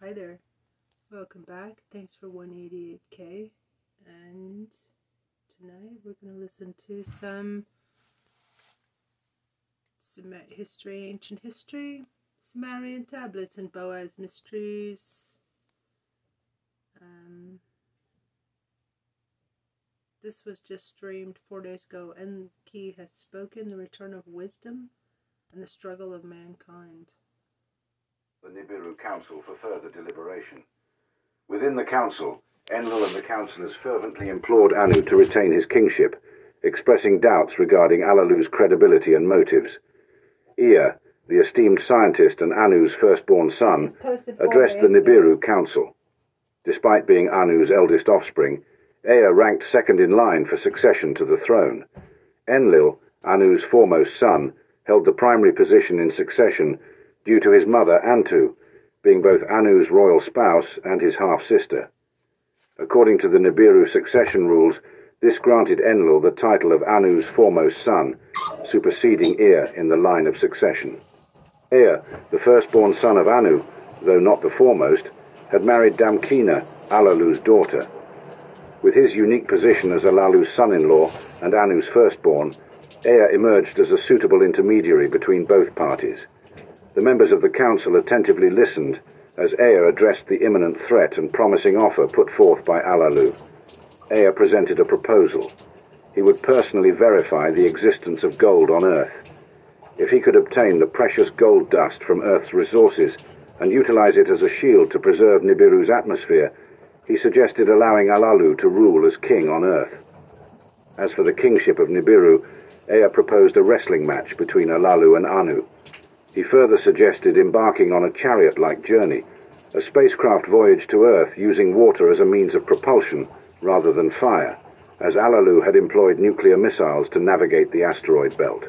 Hi there. Welcome back. Thanks for 188k. And tonight we're going to listen to some Sumer history, ancient history, Sumerian tablets, and Boaz mysteries. Um, this was just streamed four days ago. Enki has spoken, the return of wisdom and the struggle of mankind the Nibiru Council for further deliberation. Within the council, Enlil and the councillors fervently implored Anu to retain his kingship, expressing doubts regarding Alalu's credibility and motives. Ea, the esteemed scientist and Anu's firstborn son, addressed the Nibiru Council. Despite being Anu's eldest offspring, Ea ranked second in line for succession to the throne. Enlil, Anu's foremost son, held the primary position in succession due to his mother Antu, being both Anu's royal spouse and his half-sister. According to the Nibiru succession rules, this granted Enlil the title of Anu's foremost son, superseding Ea in the line of succession. Ea, the firstborn son of Anu, though not the foremost, had married Damkina, Alalu's daughter. With his unique position as Alalu's son-in-law and Anu's firstborn, Ea emerged as a suitable intermediary between both parties. The members of the council attentively listened as Ea addressed the imminent threat and promising offer put forth by Alalu. Ea presented a proposal. He would personally verify the existence of gold on Earth. If he could obtain the precious gold dust from Earth's resources and utilize it as a shield to preserve Nibiru's atmosphere, he suggested allowing Alalu to rule as king on Earth. As for the kingship of Nibiru, Ea proposed a wrestling match between Alalu and Anu. He further suggested embarking on a chariot-like journey, a spacecraft voyage to Earth using water as a means of propulsion rather than fire, as Alalu had employed nuclear missiles to navigate the asteroid belt.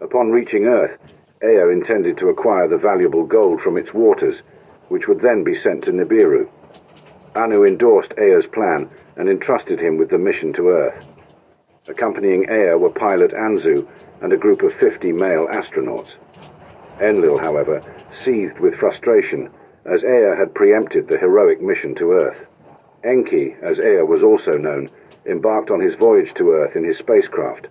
Upon reaching Earth, Ea intended to acquire the valuable gold from its waters, which would then be sent to Nibiru. Anu endorsed Ea's plan and entrusted him with the mission to Earth. Accompanying Ea were pilot Anzu and a group of 50 male astronauts. Enlil, however, seethed with frustration, as Ea had preempted the heroic mission to Earth. Enki, as Ea was also known, embarked on his voyage to Earth in his spacecraft.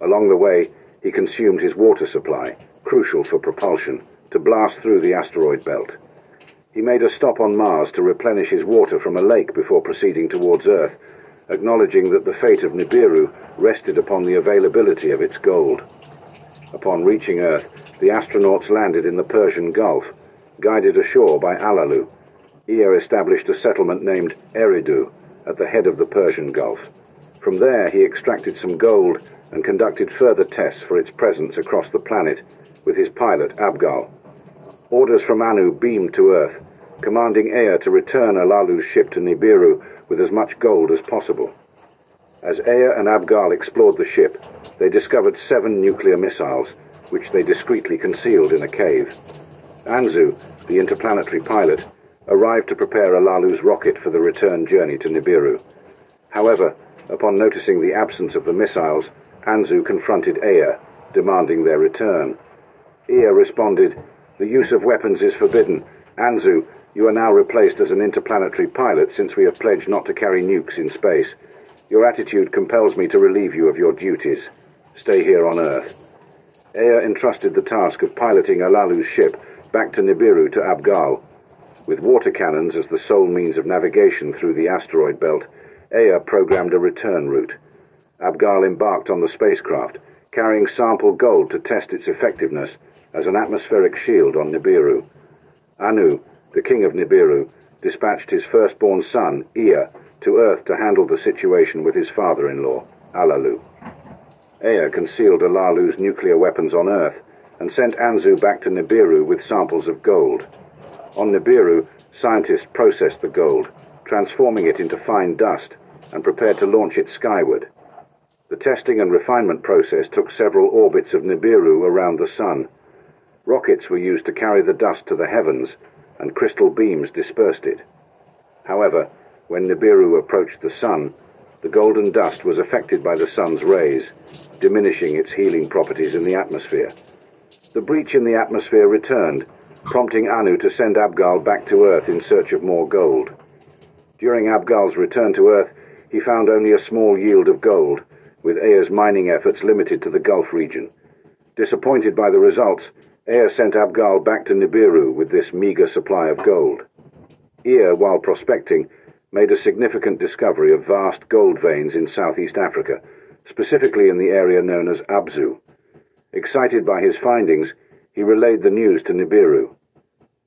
Along the way, he consumed his water supply, crucial for propulsion, to blast through the asteroid belt. He made a stop on Mars to replenish his water from a lake before proceeding towards Earth, acknowledging that the fate of Nibiru rested upon the availability of its gold. Upon reaching Earth, the astronauts landed in the Persian Gulf, guided ashore by Alalu. Ea established a settlement named Eridu at the head of the Persian Gulf. From there, he extracted some gold and conducted further tests for its presence across the planet with his pilot, Abgal. Orders from Anu beamed to Earth, commanding Ea to return Alalu's ship to Nibiru with as much gold as possible. As Ea and Abgal explored the ship, they discovered seven nuclear missiles which they discreetly concealed in a cave. Anzu, the interplanetary pilot, arrived to prepare Alalu's rocket for the return journey to Nibiru. However, upon noticing the absence of the missiles, Anzu confronted Ea, demanding their return. Ea responded, The use of weapons is forbidden. Anzu, you are now replaced as an interplanetary pilot since we have pledged not to carry nukes in space. Your attitude compels me to relieve you of your duties. Stay here on Earth. Ea entrusted the task of piloting Alalu's ship back to Nibiru to Abgal. With water cannons as the sole means of navigation through the asteroid belt, Ea programmed a return route. Abgal embarked on the spacecraft, carrying sample gold to test its effectiveness as an atmospheric shield on Nibiru. Anu, the king of Nibiru, dispatched his firstborn son, Ea, to Earth to handle the situation with his father-in-law, Alalu. Ea concealed Alalu's nuclear weapons on Earth and sent Anzu back to Nibiru with samples of gold. On Nibiru, scientists processed the gold, transforming it into fine dust, and prepared to launch it skyward. The testing and refinement process took several orbits of Nibiru around the Sun. Rockets were used to carry the dust to the heavens, and crystal beams dispersed it. However, when Nibiru approached the Sun, the golden dust was affected by the sun's rays, diminishing its healing properties in the atmosphere. The breach in the atmosphere returned, prompting Anu to send Abgal back to Earth in search of more gold. During Abgal's return to Earth, he found only a small yield of gold, with Ea's mining efforts limited to the Gulf region. Disappointed by the results, Ea sent Abgal back to Nibiru with this meager supply of gold. Ea, while prospecting, made a significant discovery of vast gold veins in southeast Africa, specifically in the area known as Abzu. Excited by his findings, he relayed the news to Nibiru.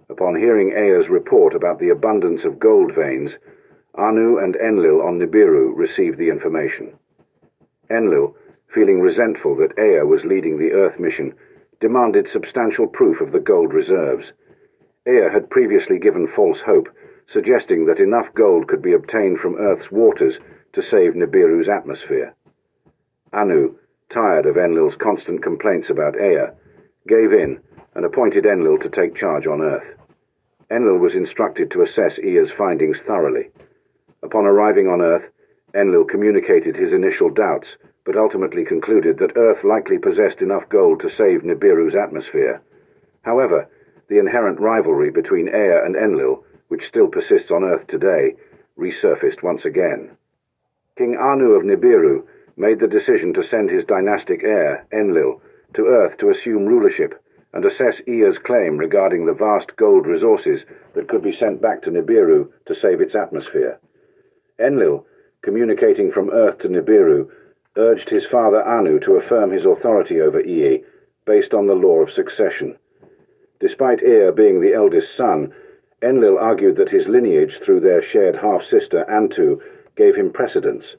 Upon hearing Ea's report about the abundance of gold veins, Anu and Enlil on Nibiru received the information. Enlil, feeling resentful that Ea was leading the Earth mission, demanded substantial proof of the gold reserves. Ea had previously given false hope, suggesting that enough gold could be obtained from Earth's waters to save Nibiru's atmosphere. Anu, tired of Enlil's constant complaints about Ea, gave in and appointed Enlil to take charge on Earth. Enlil was instructed to assess Ea's findings thoroughly. Upon arriving on Earth, Enlil communicated his initial doubts but ultimately concluded that Earth likely possessed enough gold to save Nibiru's atmosphere. However, the inherent rivalry between Ea and Enlil, which still persists on Earth today, resurfaced once again. King Anu of Nibiru made the decision to send his dynastic heir, Enlil, to Earth to assume rulership and assess Ea's claim regarding the vast gold resources that could be sent back to Nibiru to save its atmosphere. Enlil, communicating from Earth to Nibiru, urged his father Anu to affirm his authority over Ea based on the law of succession. Despite Ea being the eldest son, Enlil argued that his lineage through their shared half-sister Antu gave him precedence.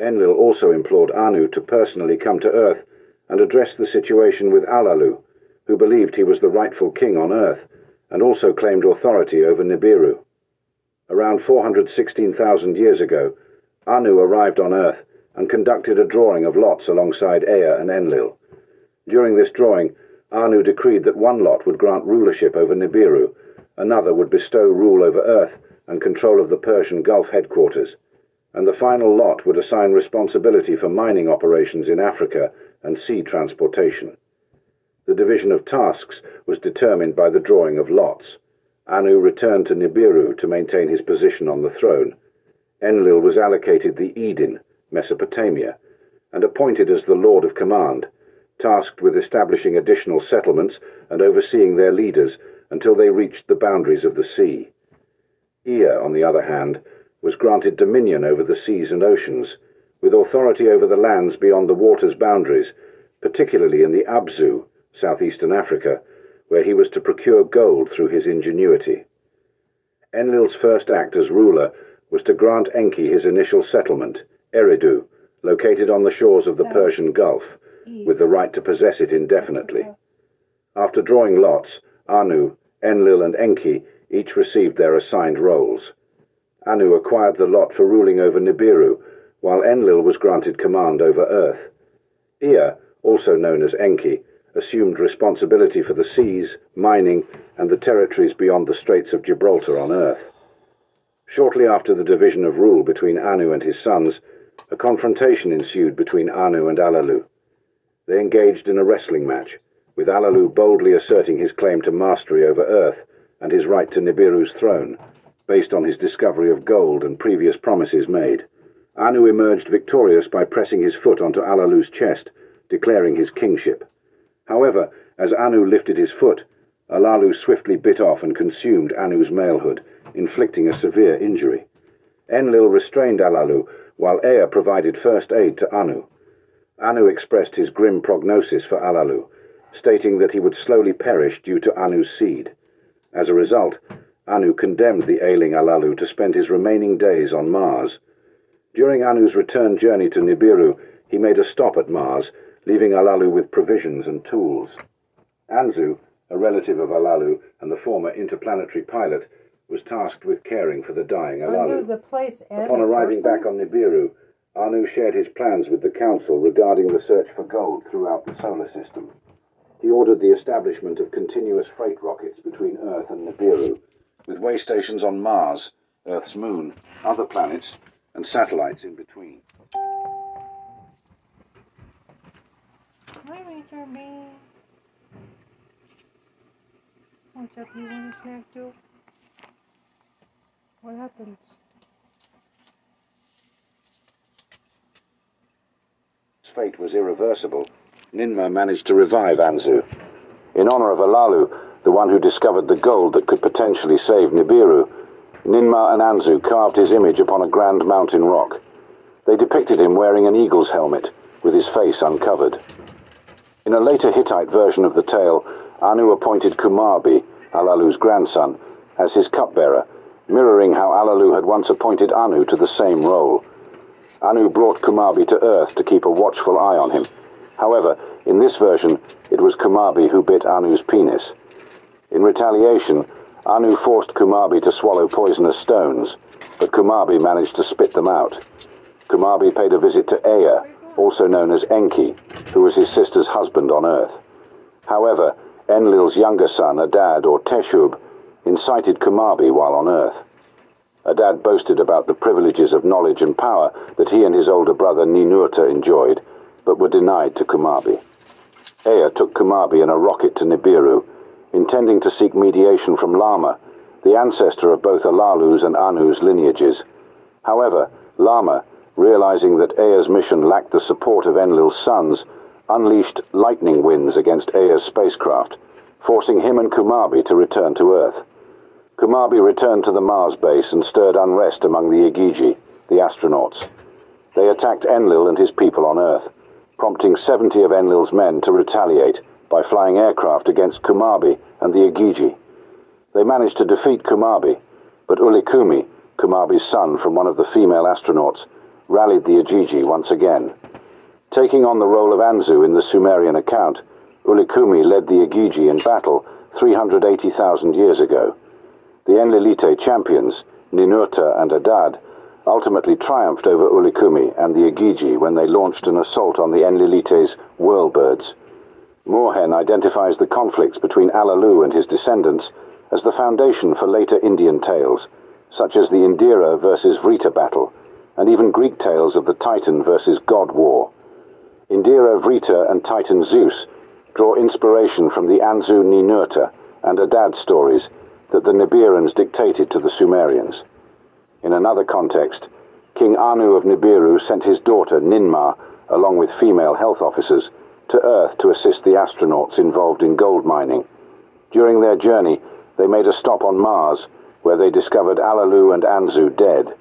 Enlil also implored Anu to personally come to Earth and address the situation with Alalu, who believed he was the rightful king on Earth and also claimed authority over Nibiru. Around 416,000 years ago, Anu arrived on Earth and conducted a drawing of lots alongside Ea and Enlil. During this drawing, Anu decreed that one lot would grant rulership over Nibiru, another would bestow rule over Earth and control of the Persian Gulf headquarters, and the final lot would assign responsibility for mining operations in Africa and sea transportation. The division of tasks was determined by the drawing of lots. Anu returned to Nibiru to maintain his position on the throne. Enlil was allocated the Edin, Mesopotamia, and appointed as the Lord of Command, tasked with establishing additional settlements and overseeing their leaders until they reached the boundaries of the sea. Ea, on the other hand, was granted dominion over the seas and oceans, with authority over the lands beyond the water's boundaries, particularly in the Abzu, southeastern Africa, where he was to procure gold through his ingenuity. Enlil's first act as ruler was to grant Enki his initial settlement, Eridu, located on the shores of the Persian Gulf, with the right to possess it indefinitely. After drawing lots, Anu, Enlil, and Enki each received their assigned roles. Anu acquired the lot for ruling over Nibiru, while Enlil was granted command over Earth. Ea, also known as Enki, assumed responsibility for the seas, mining, and the territories beyond the Straits of Gibraltar on Earth. Shortly after the division of rule between Anu and his sons, a confrontation ensued between Anu and Alalu. They engaged in a wrestling match, with Alalu boldly asserting his claim to mastery over Earth and his right to Nibiru's throne, based on his discovery of gold and previous promises made. Anu emerged victorious by pressing his foot onto Alalu's chest, declaring his kingship. However, as Anu lifted his foot, Alalu swiftly bit off and consumed Anu's malehood, inflicting a severe injury. Enlil restrained Alalu while Ea provided first aid to Anu. Anu expressed his grim prognosis for Alalu, stating that he would slowly perish due to Anu's seed. As a result, Anu condemned the ailing Alalu to spend his remaining days on Mars. During Anu's return journey to Nibiru, he made a stop at Mars, leaving Alalu with provisions and tools. Anzu, a relative of Alalu and the former interplanetary pilot, was tasked with caring for the dying Alalu. a place and Upon arriving person? back on Nibiru, Anu shared his plans with the Council regarding the search for gold throughout the solar system. He ordered the establishment of continuous freight rockets between Earth and Nibiru, with way stations on Mars, Earth's moon, other planets, and satellites in between. Hi, Major B. What's up, you want a snack too? What happens? His fate was irreversible. Ninmah managed to revive Anzu. In honor of Alalu, the one who discovered the gold that could potentially save Nibiru, Ninmah and Anzu carved his image upon a grand mountain rock. They depicted him wearing an eagle's helmet, with his face uncovered. In a later Hittite version of the tale, Anu appointed Kumarbi, Alalu's grandson, as his cupbearer, mirroring how Alalu had once appointed Anu to the same role. Anu brought Kumarbi to Earth to keep a watchful eye on him. However, in this version, it was Kumarbi who bit Anu's penis. In retaliation, Anu forced Kumabi to swallow poisonous stones, but Kumabi managed to spit them out. Kumabi paid a visit to Ea, also known as Enki, who was his sister's husband on Earth. However, Enlil's younger son, Adad or Teshub, incited Kumabi while on Earth. Adad boasted about the privileges of knowledge and power that he and his older brother Ninurta enjoyed, but were denied to Kumabi. Ea took Kumabi in a rocket to Nibiru, intending to seek mediation from Lama, the ancestor of both Alalu's and Anu's lineages. However, Lama, realizing that Ea's mission lacked the support of Enlil's sons, unleashed lightning winds against Ea's spacecraft, forcing him and Kumabi to return to Earth. Kumabi returned to the Mars base and stirred unrest among the Igigi, the astronauts. They attacked Enlil and his people on Earth, prompting 70 of Enlil's men to retaliate by flying aircraft against Kumabi and the Igigi. They managed to defeat Kumabi, but Ulikumi, Kumabi's son from one of the female astronauts, rallied the Igigi once again. Taking on the role of Anzu in the Sumerian account, Ulikumi led the Igigi in battle 380,000 years ago. The Enlilite champions, Ninurta and Adad, ultimately triumphed over Ulikumi and the Igigi when they launched an assault on the Enlilite's whirlbirds. Moorhen identifies the conflicts between Alalu and his descendants as the foundation for later Indian tales, such as the Indira versus Vrita battle, and even Greek tales of the Titan versus God war. Indira, Vrita, and Titan Zeus draw inspiration from the Anzu Ninurta and Adad stories that the Nibirans dictated to the Sumerians. In another context, King Anu of Nibiru sent his daughter Ninmah, along with female health officers, to Earth to assist the astronauts involved in gold mining. During their journey, they made a stop on Mars, where they discovered Alalu and Anzu dead.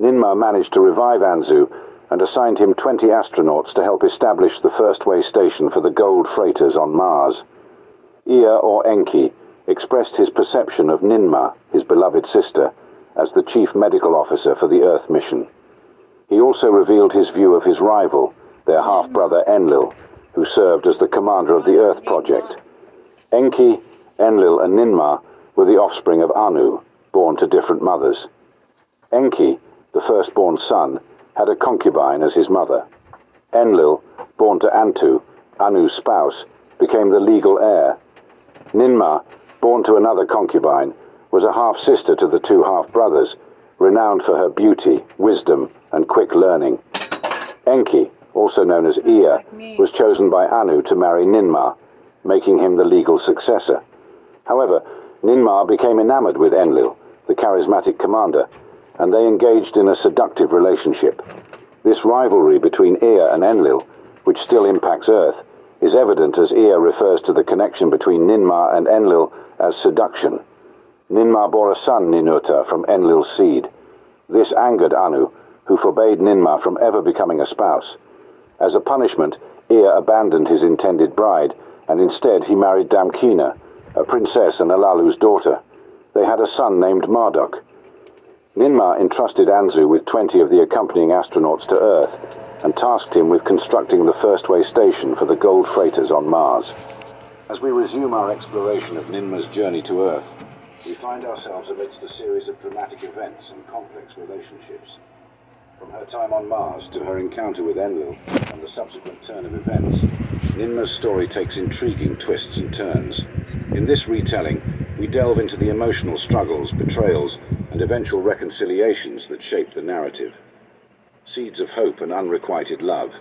Ninmah managed to revive Anzu and assigned him 20 astronauts to help establish the first way station for the gold freighters on Mars. Ea or Enki expressed his perception of Ninmah, his beloved sister, as the chief medical officer for the Earth mission. He also revealed his view of his rival, their half-brother Enlil, who served as the commander of the Earth Project. Enki, Enlil, and Ninmah were the offspring of Anu, born to different mothers. Enki, the firstborn son, had a concubine as his mother. Enlil, born to Antu, Anu's spouse, became the legal heir. Ninmah, born to another concubine, was a half-sister to the two half-brothers, renowned for her beauty, wisdom, and quick learning. Enki, also known as Ea, oh, was chosen by Anu to marry Ninmah, making him the legal successor. However, Ninmah became enamored with Enlil, the charismatic commander, and they engaged in a seductive relationship. This rivalry between Ea and Enlil, which still impacts Earth, is evident as Ea refers to the connection between Ninmah and Enlil as seduction. Ninmah bore a son, Ninurta, from Enlil's seed. This angered Anu, who forbade Ninmah from ever becoming a spouse. As a punishment, Ea abandoned his intended bride, and instead he married Damkina, a princess and Alalu's daughter. They had a son named Marduk. Ninmah entrusted Anzu with 20 of the accompanying astronauts to Earth and tasked him with constructing the first way station for the gold freighters on Mars. As we resume our exploration of Ninmah's journey to Earth, we find ourselves amidst a series of dramatic events and complex relationships. From her time on Mars to her encounter with Enlil and the subsequent turn of events, Ninmah's story takes intriguing twists and turns. In this retelling, we delve into the emotional struggles, betrayals, and eventual reconciliations that shape the narrative. Seeds of hope and unrequited love.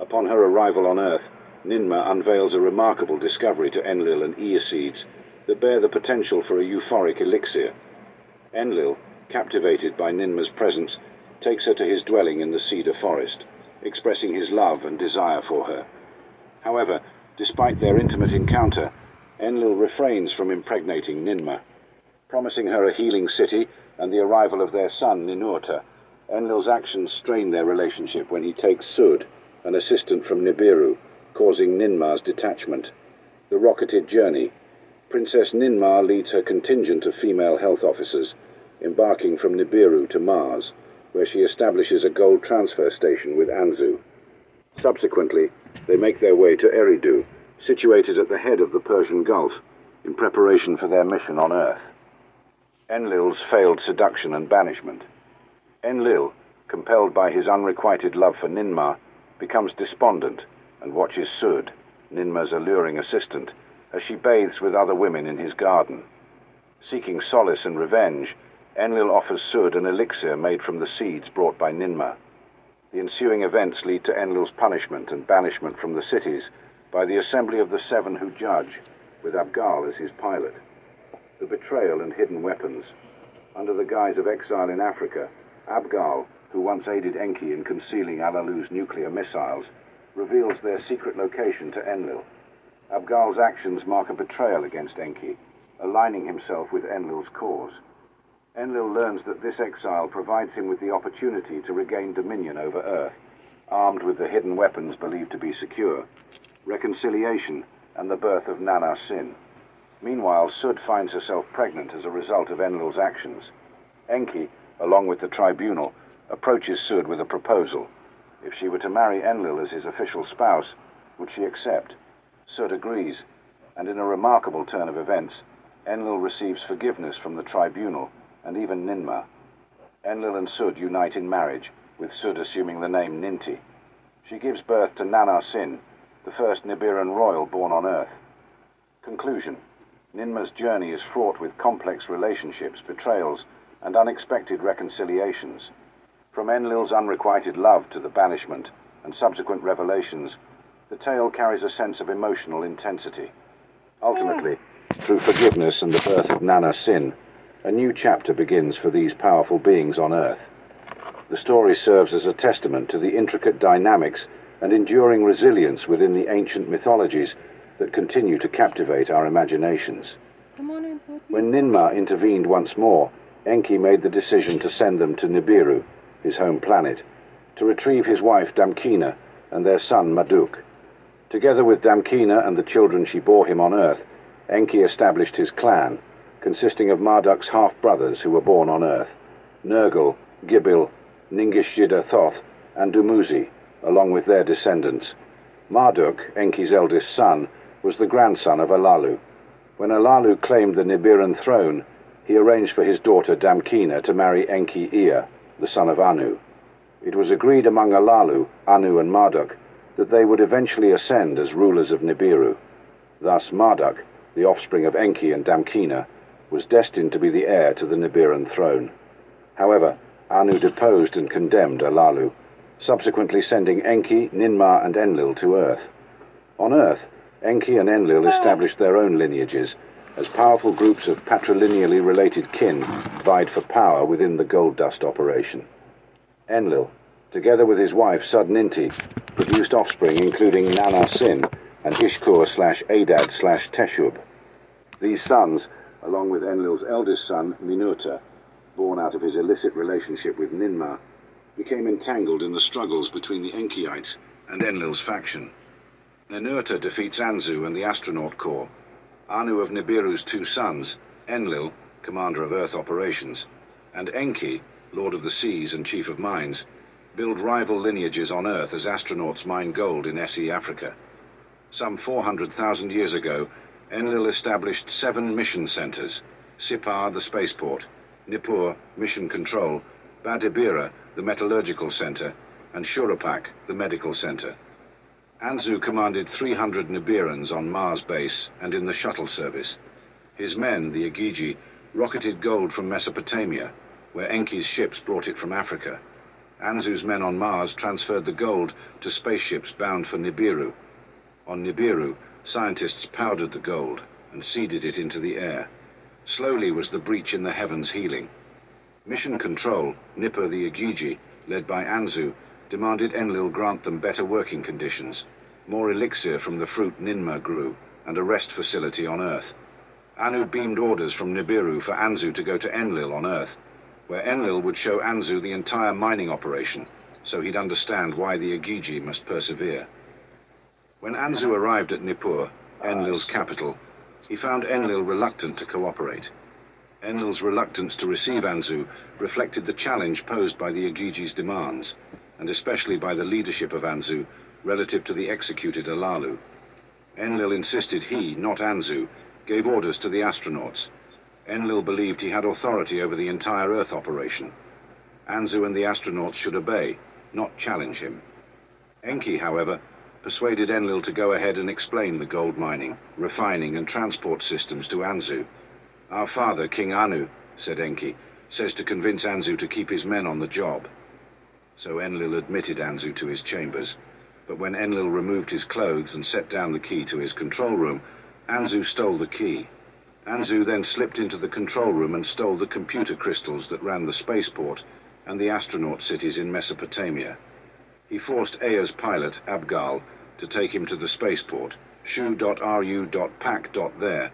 Upon her arrival on Earth, Ninmah unveils a remarkable discovery to Enlil and Ea seeds, that bear the potential for a euphoric elixir. Enlil, captivated by Ninma's presence, takes her to his dwelling in the cedar forest, expressing his love and desire for her. However, despite their intimate encounter, Enlil refrains from impregnating Ninma. Promising her a healing city and the arrival of their son, Ninurta, Enlil's actions strain their relationship when he takes Sud, an assistant from Nibiru, causing Ninmah's detachment. The rocketed journey. Princess Ninmah leads her contingent of female health officers, embarking from Nibiru to Mars, where she establishes a gold transfer station with Anzu. Subsequently, they make their way to Eridu, situated at the head of the Persian Gulf, in preparation for their mission on Earth. Enlil's failed seduction and banishment. Enlil, compelled by his unrequited love for Ninmah, becomes despondent and watches Sud, Ninma's alluring assistant, as she bathes with other women in his garden. Seeking solace and revenge, Enlil offers Sud an elixir made from the seeds brought by Ninma. The ensuing events lead to Enlil's punishment and banishment from the cities by the assembly of the Seven who judge, with Abgal as his pilot. The betrayal and hidden weapons. Under the guise of exile in Africa, Abgal, who once aided Enki in concealing Alalu's nuclear missiles, reveals their secret location to Enlil. Abgal's actions mark a betrayal against Enki, aligning himself with Enlil's cause. Enlil learns that this exile provides him with the opportunity to regain dominion over Earth, armed with the hidden weapons believed to be secure, reconciliation, and the birth of Nana Sin. Meanwhile, Sud finds herself pregnant as a result of Enlil's actions. Enki, along with the tribunal, approaches Sud with a proposal. If she were to marry Enlil as his official spouse, would she accept? Sud agrees, and in a remarkable turn of events, Enlil receives forgiveness from the tribunal and even Ninma. Enlil and Sud unite in marriage, with Sud assuming the name Ninti. She gives birth to Nana Sin, the first Nibiran royal born on Earth. Conclusion Ninma's journey is fraught with complex relationships, betrayals, and unexpected reconciliations. From Enlil's unrequited love to the banishment and subsequent revelations, the tale carries a sense of emotional intensity. Ultimately, through forgiveness and the birth of Nana Sin, a new chapter begins for these powerful beings on Earth. The story serves as a testament to the intricate dynamics and enduring resilience within the ancient mythologies that continue to captivate our imaginations. When Ninma intervened once more, Enki made the decision to send them to Nibiru, his home planet, to retrieve his wife Damkina and their son Marduk. Together with Damkina and the children she bore him on Earth, Enki established his clan, consisting of Marduk's half-brothers who were born on Earth, Nergal, Gibil, Ningishzida Thoth, and Dumuzi, along with their descendants. Marduk, Enki's eldest son, was the grandson of Alalu. When Alalu claimed the Nibiran throne, he arranged for his daughter Damkina to marry Enki Ea, the son of Anu. It was agreed among Alalu, Anu, and Marduk that they would eventually ascend as rulers of Nibiru. Thus Marduk, the offspring of Enki and Damkina, was destined to be the heir to the Nibiran throne. However, Anu deposed and condemned Alalu, subsequently sending Enki, Ninmah, and Enlil to Earth. On Earth, Enki and Enlil established their own lineages, as powerful groups of patrilineally related kin vied for power within the gold dust operation. Enlil, together with his wife Sudninti, produced offspring including Nana Sin and Ishkur slash Adad slash Teshub. These sons along with Enlil's eldest son, Ninurta, born out of his illicit relationship with Ninmah, became entangled in the struggles between the Enkiites and Enlil's faction. Ninurta defeats Anzu and the astronaut corps, Anu of Nibiru's two sons, Enlil, commander of Earth operations, and Enki, lord of the seas and chief of mines, build rival lineages on Earth as astronauts mine gold in SE Africa. Some 400,000 years ago, Enlil established seven mission centers Sippar, the spaceport, Nippur, mission control, Badibira, the metallurgical center, and Shuruppak, the medical center. Anzu commanded 300 Nibirans on Mars base and in the shuttle service. His men, the Igigi, rocketed gold from Mesopotamia, where Enki's ships brought it from Africa. Anzu's men on Mars transferred the gold to spaceships bound for Nibiru. On Nibiru, Scientists powdered the gold and seeded it into the air. Slowly was the breach in the heavens healing. Mission Control, Nippur the Igigi, led by Anzu, demanded Enlil grant them better working conditions, more elixir from the fruit Ninmah grew, and a rest facility on Earth. Anu beamed orders from Nibiru for Anzu to go to Enlil on Earth, where Enlil would show Anzu the entire mining operation, so he'd understand why the Igigi must persevere. When Anzu arrived at Nippur, Enlil's capital, he found Enlil reluctant to cooperate. Enlil's reluctance to receive Anzu reflected the challenge posed by the Igigi's demands, and especially by the leadership of Anzu relative to the executed Alalu. Enlil insisted he, not Anzu, gave orders to the astronauts. Enlil believed he had authority over the entire Earth operation. Anzu and the astronauts should obey, not challenge him. Enki, however, persuaded Enlil to go ahead and explain the gold mining, refining and transport systems to Anzu. Our father, King Anu, said Enki, says to convince Anzu to keep his men on the job. So Enlil admitted Anzu to his chambers, but when Enlil removed his clothes and set down the key to his control room, Anzu stole the key. Anzu then slipped into the control room and stole the computer crystals that ran the spaceport and the astronaut cities in Mesopotamia. He forced Ea's pilot, Abgal, to take him to the spaceport, shu.ru.pac. there.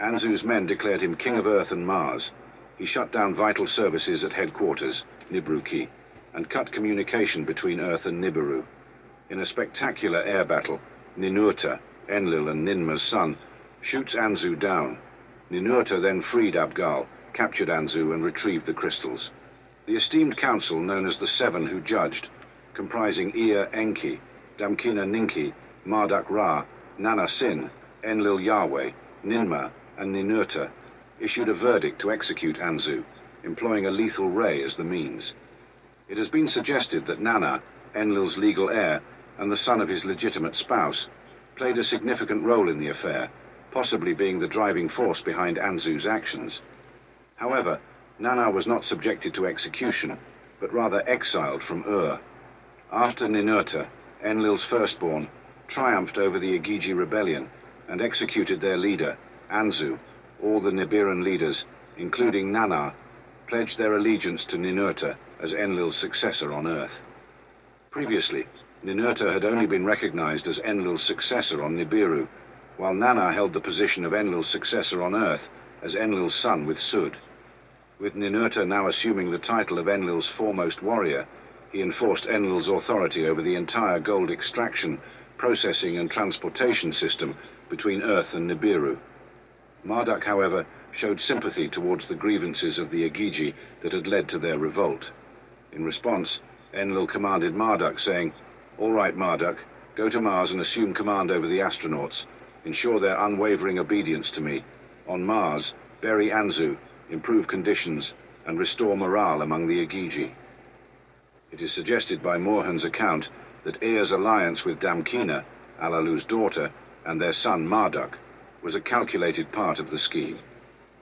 Anzu's men declared him King of Earth and Mars. He shut down vital services at headquarters, Nibruki, and cut communication between Earth and Nibiru. In a spectacular air battle, Ninurta, Enlil and Ninmah's son, shoots Anzu down. Ninurta then freed Abgal, captured Anzu and retrieved the crystals. The esteemed council known as the Seven who judged, comprising Ea Enki, Damkina Ninki, Marduk Ra, Nana Sin, Enlil Yahweh, Ninmah, and Ninurta, issued a verdict to execute Anzu, employing a lethal ray as the means. It has been suggested that Nana, Enlil's legal heir, and the son of his legitimate spouse, played a significant role in the affair, possibly being the driving force behind Anzu's actions. However, Nana was not subjected to execution, but rather exiled from Ur. After Ninurta, Enlil's firstborn, triumphed over the Igigi rebellion and executed their leader, Anzu, all the Nibiran leaders, including Nana, pledged their allegiance to Ninurta as Enlil's successor on Earth. Previously, Ninurta had only been recognized as Enlil's successor on Nibiru, while Nana held the position of Enlil's successor on Earth as Enlil's son with Sud. With Ninurta now assuming the title of Enlil's foremost warrior, he enforced Enlil's authority over the entire gold extraction, processing and transportation system between Earth and Nibiru. Marduk, however, showed sympathy towards the grievances of the Igigi that had led to their revolt. In response, Enlil commanded Marduk, saying, All right, Marduk, go to Mars and assume command over the astronauts. Ensure their unwavering obedience to me. On Mars, bury Anzu, improve conditions, and restore morale among the Igigi. It is suggested by Morhan's account that Ea's alliance with Damkina, Alalu's daughter, and their son Marduk was a calculated part of the scheme.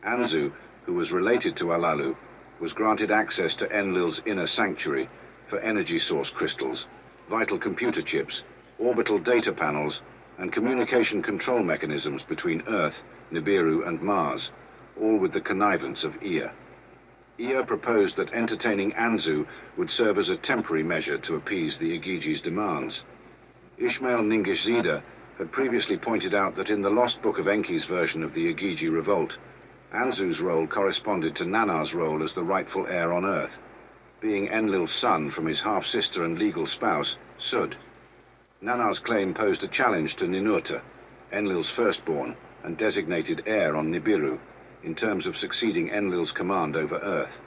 Anzu, who was related to Alalu, was granted access to Enlil's inner sanctuary for energy source crystals, vital computer chips, orbital data panels, and communication control mechanisms between Earth, Nibiru, and Mars, all with the connivance of Ea. Ea proposed that entertaining Anzu would serve as a temporary measure to appease the Igigi's demands. Ishmael Ningishzida had previously pointed out that in the lost book of Enki's version of the Igigi revolt, Anzu's role corresponded to Nana's role as the rightful heir on Earth, being Enlil's son from his half-sister and legal spouse, Sud. Nana's claim posed a challenge to Ninurta, Enlil's firstborn and designated heir on Nibiru, in terms of succeeding Enlil's command over Earth.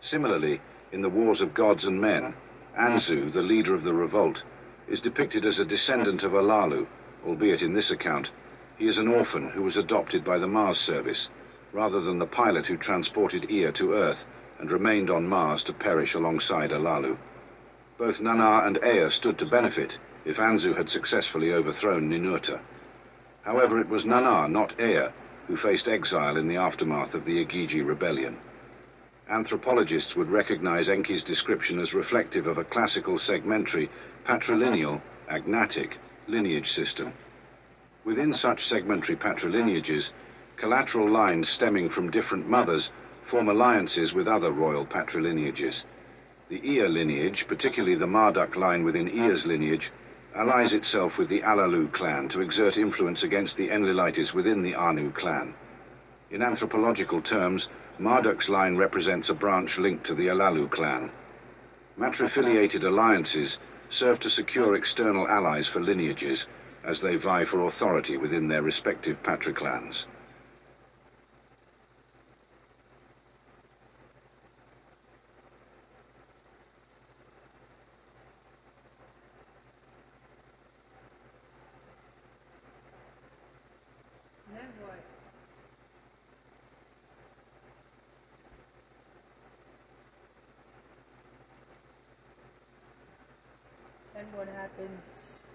Similarly, in the Wars of Gods and Men, Anzu, the leader of the revolt, is depicted as a descendant of Alalu, albeit in this account, he is an orphan who was adopted by the Mars service, rather than the pilot who transported Ea to Earth and remained on Mars to perish alongside Alalu. Both Nana and Ea stood to benefit if Anzu had successfully overthrown Ninurta. However, it was Nana, not Ea, who faced exile in the aftermath of the Igigi rebellion. Anthropologists would recognize Enki's description as reflective of a classical segmentary, patrilineal, agnatic lineage system. Within such segmentary patrilineages, Collateral lines stemming from different mothers form alliances with other royal patrilineages. The Ea lineage, particularly the Marduk line within Ea's lineage, allies itself with the Alalu clan to exert influence against the Enlilites within the Anu clan. In anthropological terms, Marduk's line represents a branch linked to the Alalu clan. Matrifiliated alliances serve to secure external allies for lineages as they vie for authority within their respective patriclans. Then what? Then what happens?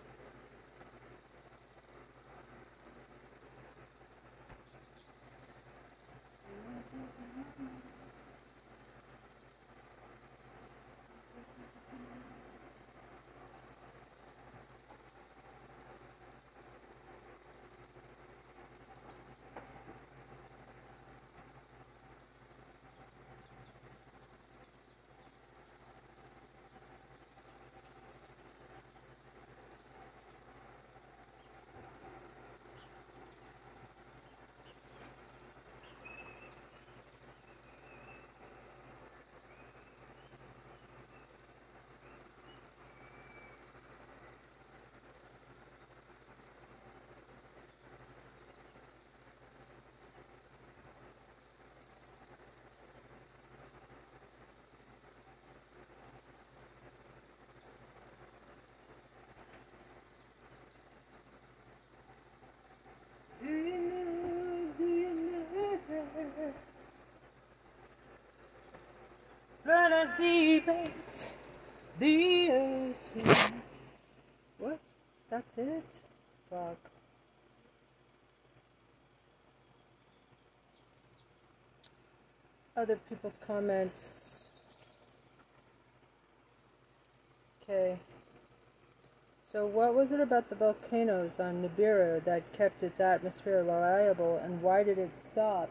Do you know? Do you know? Run as the ocean. What? That's it? Fuck. Other people's comments. Okay. So, what was it about the volcanoes on Nibiru that kept its atmosphere reliable, and why did it stop?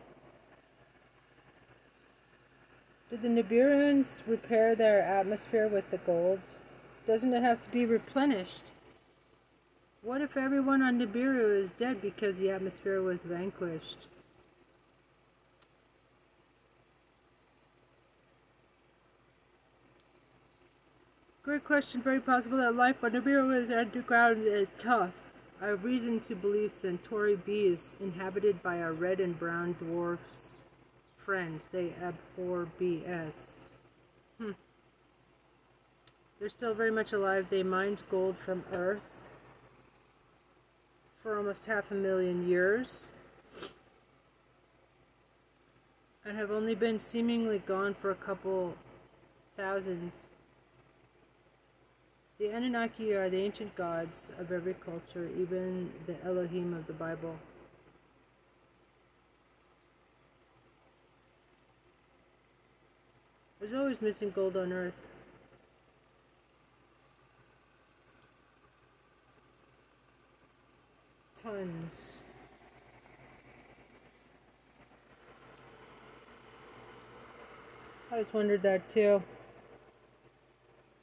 Did the Nibiruans repair their atmosphere with the gold? Doesn't it have to be replenished? What if everyone on Nibiru is dead because the atmosphere was vanquished? Great question. Very possible that life on Nibiru is underground and tough. I have reason to believe Centauri B is inhabited by our red and brown dwarfs friends. They abhor BS. Hmm. They're still very much alive. They mined gold from Earth for almost half a million years and have only been seemingly gone for a couple thousands. The Anunnaki are the ancient gods of every culture, even the Elohim of the Bible. There's always missing gold on Earth. Tons. I just wondered that too.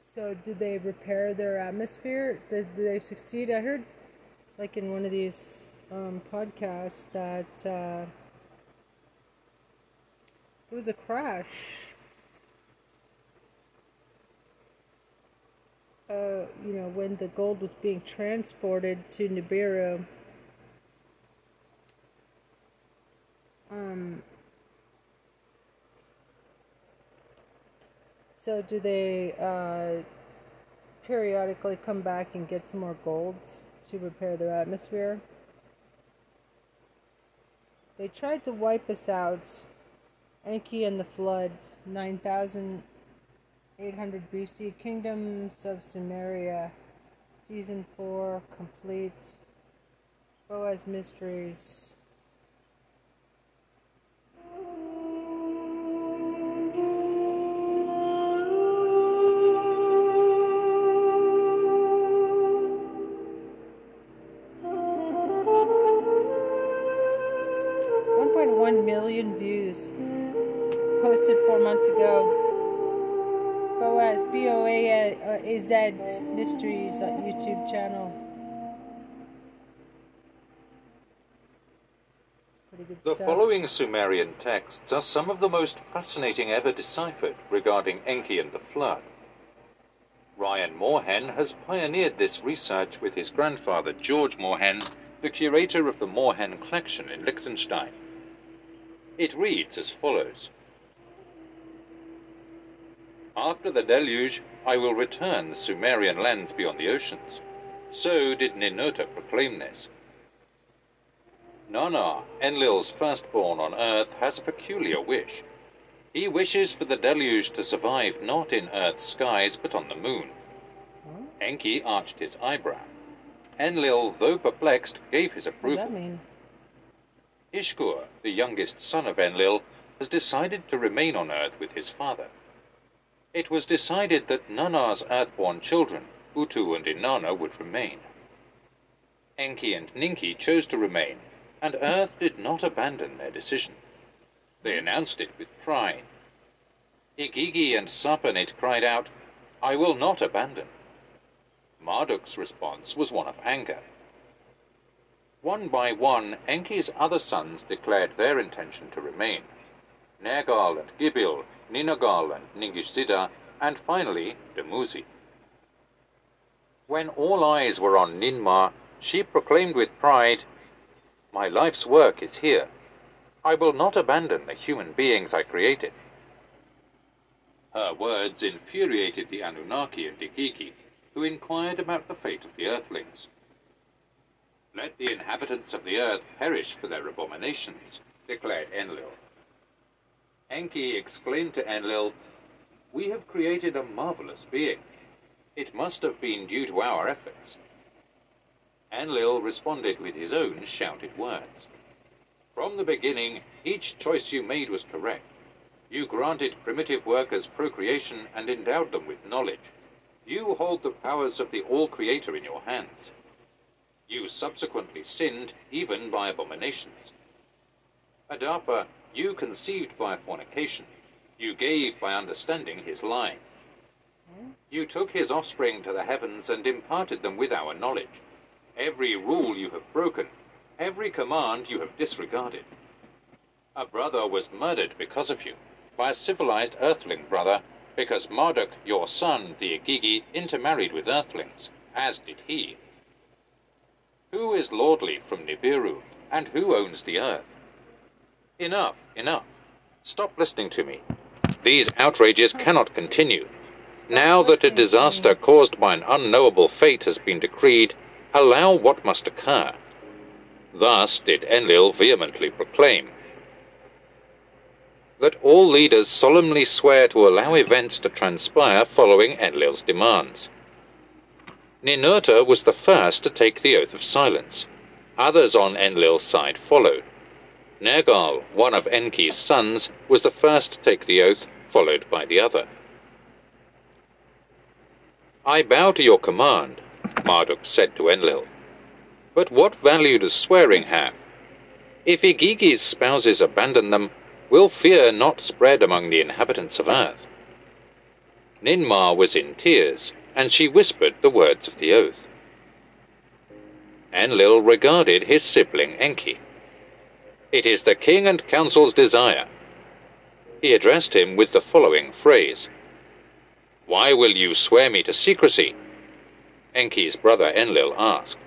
So, did they repair their atmosphere? Did, did they succeed? I heard, like in one of these um, podcasts, that uh, there was a crash. Uh, you know, when the gold was being transported to Nibiru. Um, So do they uh, periodically come back and get some more golds to repair their atmosphere? They tried to wipe us out. Enki and the Flood, 800 BC, Kingdoms of Samaria, Season 4, complete. Boaz Mysteries. One million views posted four months ago. Boaz, B O A Z Mysteries on YouTube channel. The stuff. following Sumerian texts are some of the most fascinating ever deciphered regarding Enki and the flood. Ryan Moorhen has pioneered this research with his grandfather George Moorhen, the curator of the Moorhen collection in Liechtenstein. It reads as follows. After the deluge, I will return the Sumerian lands beyond the oceans. So did Ninurta proclaim this. Nanna, Enlil's firstborn on earth, has a peculiar wish. He wishes for the deluge to survive not in Earth's skies, but on the moon. Enki arched his eyebrow. Enlil, though perplexed, gave his approval. What does that mean? Ishkur, the youngest son of Enlil, has decided to remain on Earth with his father. It was decided that Nanna's earthborn children, Utu and Inanna, would remain. Enki and Ninki chose to remain, and Earth did not abandon their decision. They announced it with pride. Igigi and Sarpanit cried out, I will not abandon. Marduk's response was one of anger. One by one, Enki's other sons declared their intention to remain. Nergal and Gibil Ninagal and Ningishzida, and finally Dumuzi. When all eyes were on Ninmah, she proclaimed with pride, My life's work is here. I will not abandon the human beings I created. Her words infuriated the Anunnaki and Igigi, who inquired about the fate of the earthlings. Let the inhabitants of the earth perish for their abominations, declared Enlil. Enki exclaimed to Enlil, We have created a marvelous being. It must have been due to our efforts. Enlil responded with his own shouted words. From the beginning, each choice you made was correct. You granted primitive workers procreation and endowed them with knowledge. You hold the powers of the All-Creator in your hands. You subsequently sinned even by abominations. Adapa you conceived by fornication. You gave by understanding his lie. You took his offspring to the heavens and imparted them with our knowledge. Every rule you have broken, every command you have disregarded. A brother was murdered because of you, by a civilized earthling brother, because Marduk, your son, the Igigi, intermarried with earthlings, as did he. Who is lordly from Nibiru, and who owns the earth? Enough, enough. Stop listening to me. These outrages cannot continue. Now that a disaster caused by an unknowable fate has been decreed, allow what must occur. Thus did Enlil vehemently proclaim that all leaders solemnly swear to allow events to transpire following Enlil's demands. Ninurta was the first to take the oath of silence. Others on Enlil's side followed. Nergal, one of Enki's sons, was the first to take the oath, followed by the other. I bow to your command, Marduk said to Enlil. But what value does swearing have? If Igigi's spouses abandon them, will fear not spread among the inhabitants of earth? Ninmah was in tears, and she whispered the words of the oath. Enlil regarded his sibling Enki. It is the king and council's desire. He addressed him with the following phrase Why will you swear me to secrecy? Enki's brother Enlil asked.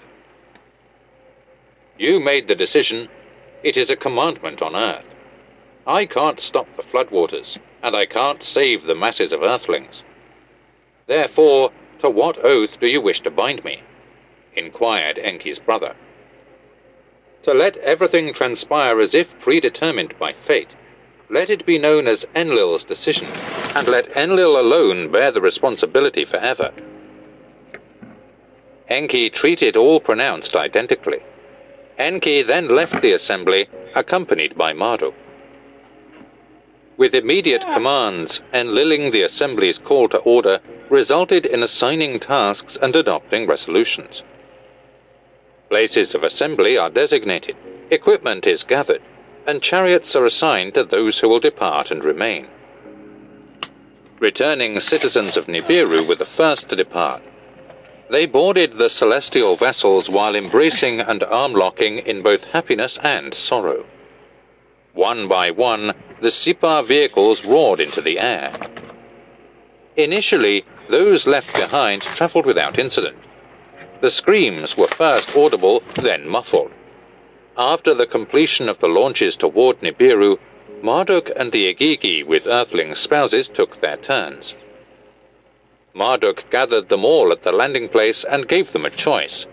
You made the decision. It is a commandment on earth. I can't stop the floodwaters, and I can't save the masses of earthlings. Therefore, to what oath do you wish to bind me? inquired Enki's brother to let everything transpire as if predetermined by fate. Let it be known as Enlil's decision, and let Enlil alone bear the responsibility forever. Enki treated all pronounced identically. Enki then left the assembly, accompanied by Marduk. With immediate commands, enliling the assembly's call to order resulted in assigning tasks and adopting resolutions. Places of assembly are designated, equipment is gathered, and chariots are assigned to those who will depart and remain. Returning citizens of Nibiru were the first to depart. They boarded the celestial vessels while embracing and arm-locking in both happiness and sorrow. One by one, the Sippar vehicles roared into the air. Initially, those left behind travelled without incident. The screams were first audible, then muffled. After the completion of the launches toward Nibiru, Marduk and the Igigi with Earthling spouses took their turns. Marduk gathered them all at the landing place and gave them a choice.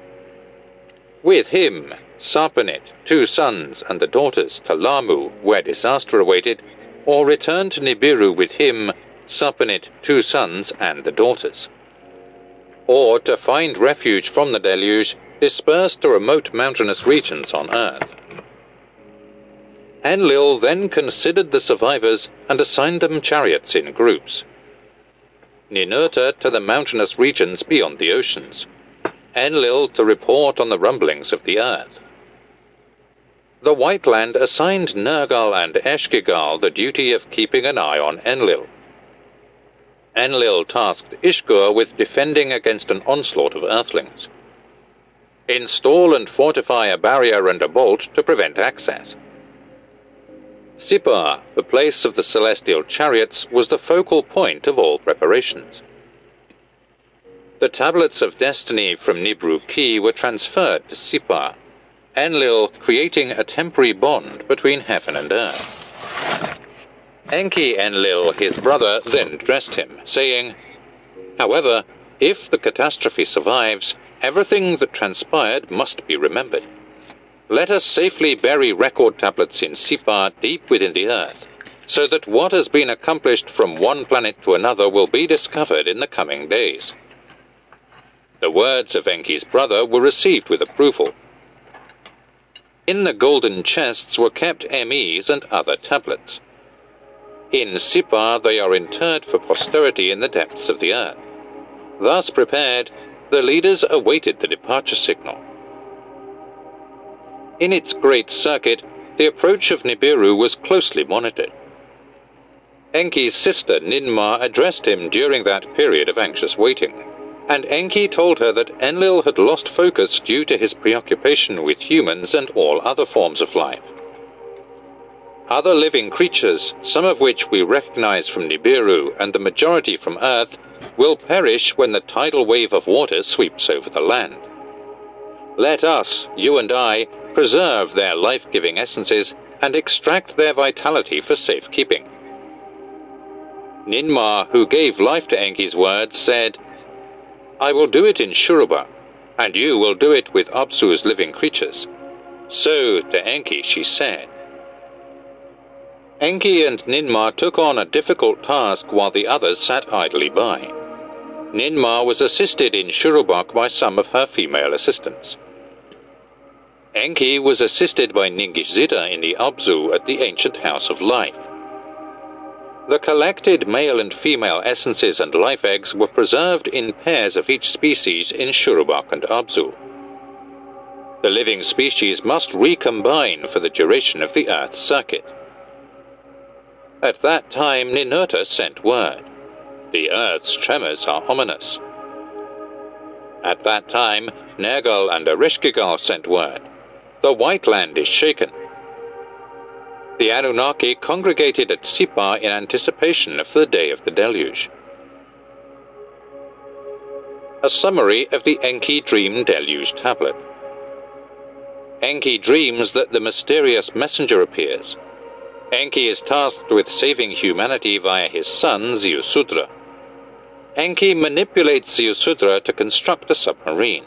With him, Sarpanit, two sons and the daughters to Lahmu, where disaster awaited, or return to Nibiru with him, Sarpanit, two sons and the daughters. Or to find refuge from the deluge, dispersed to remote mountainous regions on Earth. Enlil then considered the survivors and assigned them chariots in groups. Ninurta to the mountainous regions beyond the oceans, Enlil to report on the rumblings of the earth. The White Land assigned Nergal and Ereshkigal the duty of keeping an eye on Enlil. Enlil tasked Ishkur with defending against an onslaught of Earthlings. Install and fortify a barrier and a bolt to prevent access. Sippar, the place of the celestial chariots, was the focal point of all preparations. The tablets of destiny from Nibru Ki were transferred to Sippar, Enlil creating a temporary bond between heaven and earth. Enki Enlil, his brother, then addressed him, saying, However, if the catastrophe survives, everything that transpired must be remembered. Let us safely bury record tablets in Sippar deep within the earth, so that what has been accomplished from one planet to another will be discovered in the coming days. The words of Enki's brother were received with approval. In the golden chests were kept MEs and other tablets. In Sippar they are interred for posterity in the depths of the earth. Thus prepared, the leaders awaited the departure signal. In its great circuit, the approach of Nibiru was closely monitored. Enki's sister Ninmah addressed him during that period of anxious waiting, and Enki told her that Enlil had lost focus due to his preoccupation with humans and all other forms of life. Other living creatures, some of which we recognize from Nibiru and the majority from Earth, will perish when the tidal wave of water sweeps over the land. Let us, you and I, preserve their life-giving essences, and extract their vitality for safekeeping. Ninmah, who gave life to Enki's words, said, I will do it in Shuruppak, and you will do it with Apsu's living creatures. So to Enki she said. Enki and Ninmah took on a difficult task while the others sat idly by. Ninmah was assisted in Shuruppak by some of her female assistants. Enki was assisted by Ningishzida in the Abzu at the ancient House of Life. The collected male and female essences and life eggs were preserved in pairs of each species in Shuruppak and Abzu. The living species must recombine for the duration of the Earth's circuit. At that time, Ninurta sent word. The Earth's tremors are ominous. At that time, Nergal and Ereshkigal sent word the White Land is shaken. The Anunnaki congregated at Sippar in anticipation of the day of the deluge. A summary of the Enki Dream Deluge Tablet. Enki dreams that the mysterious messenger appears. Enki is tasked with saving humanity via his son Ziusudra. Enki manipulates Ziusudra to construct a submarine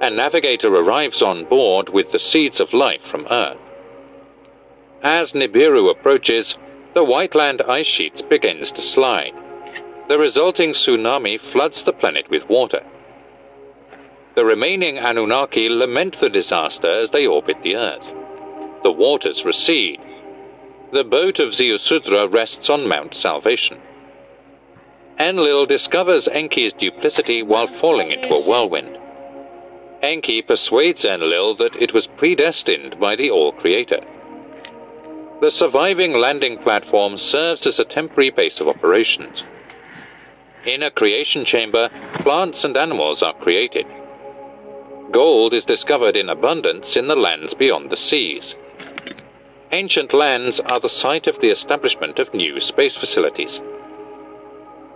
a navigator arrives on board with the seeds of life from Earth. As Nibiru approaches, the White Land ice sheets begins to slide. The resulting tsunami floods the planet with water. The remaining Anunnaki lament the disaster as they orbit the Earth. The waters recede. The boat of Ziusudra rests on Mount Salvation. Enlil discovers Enki's duplicity while falling into a whirlwind. Enki persuades Enlil that it was predestined by the All-Creator. The surviving landing platform serves as a temporary base of operations. In a creation chamber, plants and animals are created. Gold is discovered in abundance in the lands beyond the seas. Ancient lands are the site of the establishment of new space facilities.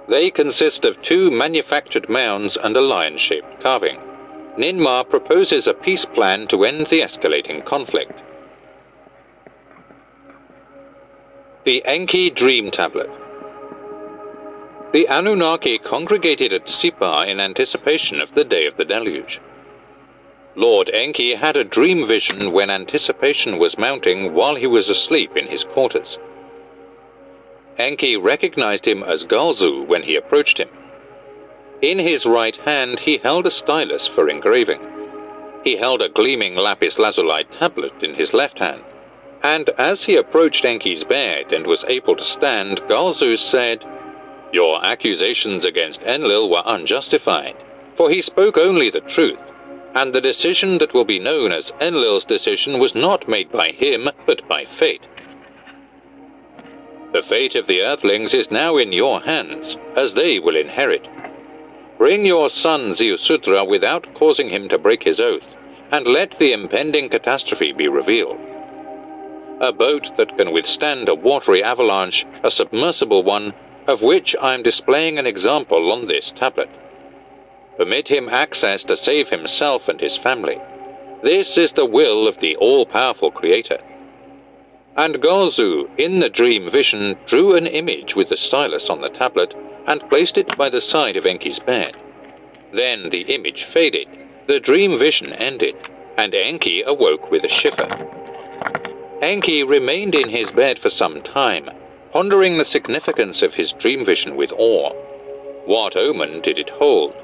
They consist of two manufactured mounds and a lion shaped carving. Ninmah proposes a peace plan to end the escalating conflict. The Enki Dream Tablet The Anunnaki congregated at Sippar in anticipation of the day of the deluge. Lord Enki had a dream vision when anticipation was mounting while he was asleep in his quarters. Enki recognized him as Galzu when he approached him. In his right hand he held a stylus for engraving. He held a gleaming lapis lazuli tablet in his left hand. And as he approached Enki's bed and was able to stand, Galzu said, Your accusations against Enlil were unjustified, for he spoke only the truth, and the decision that will be known as Enlil's decision was not made by him, but by fate. The fate of the Earthlings is now in your hands, as they will inherit. Bring your son Ziusudra without causing him to break his oath, and let the impending catastrophe be revealed. A boat that can withstand a watery avalanche, a submersible one, of which I am displaying an example on this tablet. Permit him access to save himself and his family. This is the will of the all-powerful Creator. And Galzu, in the dream vision, drew an image with the stylus on the tablet and placed it by the side of Enki's bed. Then the image faded, the dream vision ended, and Enki awoke with a shiver. Enki remained in his bed for some time, pondering the significance of his dream vision with awe. What omen did it hold?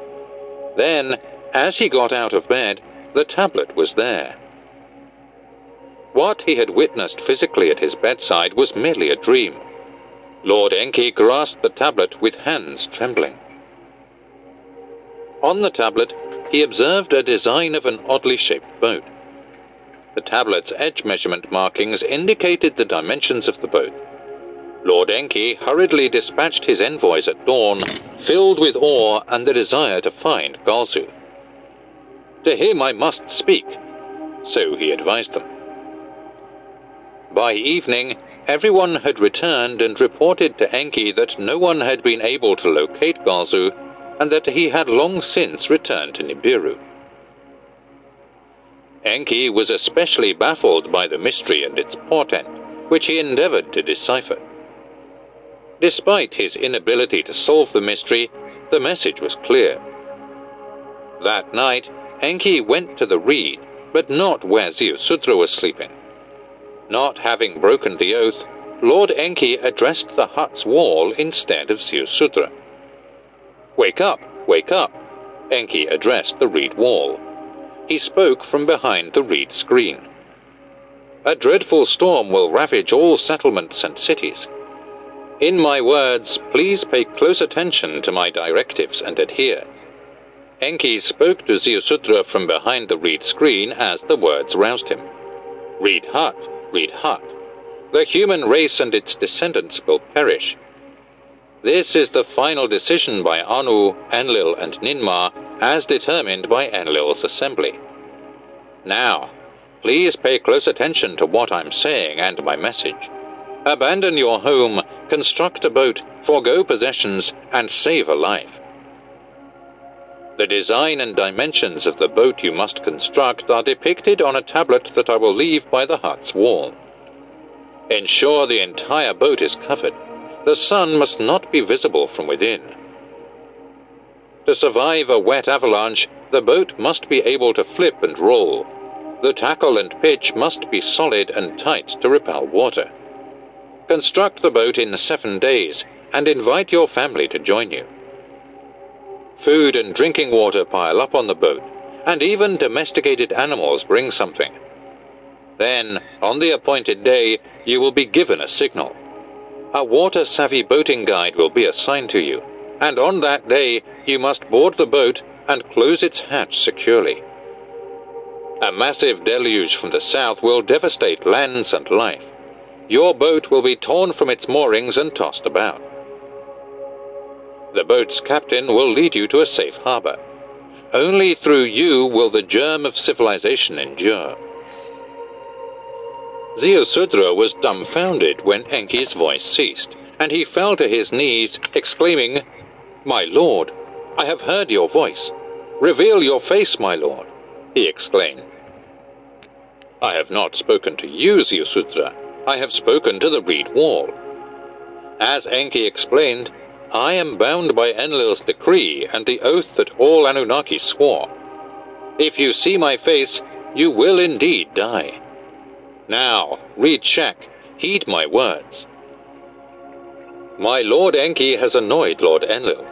Then, as he got out of bed, the tablet was there. What he had witnessed physically at his bedside was merely a dream. Lord Enki grasped the tablet with hands trembling. On the tablet, he observed a design of an oddly shaped boat. The tablet's edge measurement markings indicated the dimensions of the boat. Lord Enki hurriedly dispatched his envoys at dawn, filled with awe and the desire to find Galzu. To him I must speak, so he advised them. By evening, everyone had returned and reported to Enki that no one had been able to locate Galzu and that he had long since returned to Nibiru. Enki was especially baffled by the mystery and its portent, which he endeavored to decipher. Despite his inability to solve the mystery, the message was clear. That night, Enki went to the reed, but not where Ziusudra was sleeping. Not having broken the oath, Lord Enki addressed the hut's wall instead of Ziusudra. Wake up, wake up, Enki addressed the reed wall. He spoke from behind the reed screen. A dreadful storm will ravage all settlements and cities. In my words, please pay close attention to my directives and adhere. Enki spoke to Ziusudra from behind the reed screen as the words roused him. Reed hut, reed hut. The human race and its descendants will perish. This is the final decision by Anu, Enlil, and Ninmah, as determined by Enlil's assembly. Now, please pay close attention to what I'm saying and my message. Abandon your home, construct a boat, forego possessions, and save a life. The design and dimensions of the boat you must construct are depicted on a tablet that I will leave by the hut's wall. Ensure the entire boat is covered. The sun must not be visible from within. To survive a wet avalanche, the boat must be able to flip and roll. The tackle and pitch must be solid and tight to repel water. Construct the boat in seven days and invite your family to join you. Food and drinking water pile up on the boat, and even domesticated animals bring something. Then, on the appointed day, you will be given a signal. A water savvy boating guide will be assigned to you, and on that day you must board the boat and close its hatch securely. A massive deluge from the south will devastate lands and life. Your boat will be torn from its moorings and tossed about. The boat's captain will lead you to a safe harbor. Only through you will the germ of civilization endure. Ziusudra was dumbfounded when Enki's voice ceased, and he fell to his knees, exclaiming, My lord, I have heard your voice. Reveal your face, my lord, he exclaimed. I have not spoken to you, Ziusudra. I have spoken to the reed wall. As Enki explained, I am bound by Enlil's decree and the oath that all Anunnaki swore. If you see my face, you will indeed die. Now, Reed Shak, heed my words. My Lord Enki has annoyed Lord Enlil.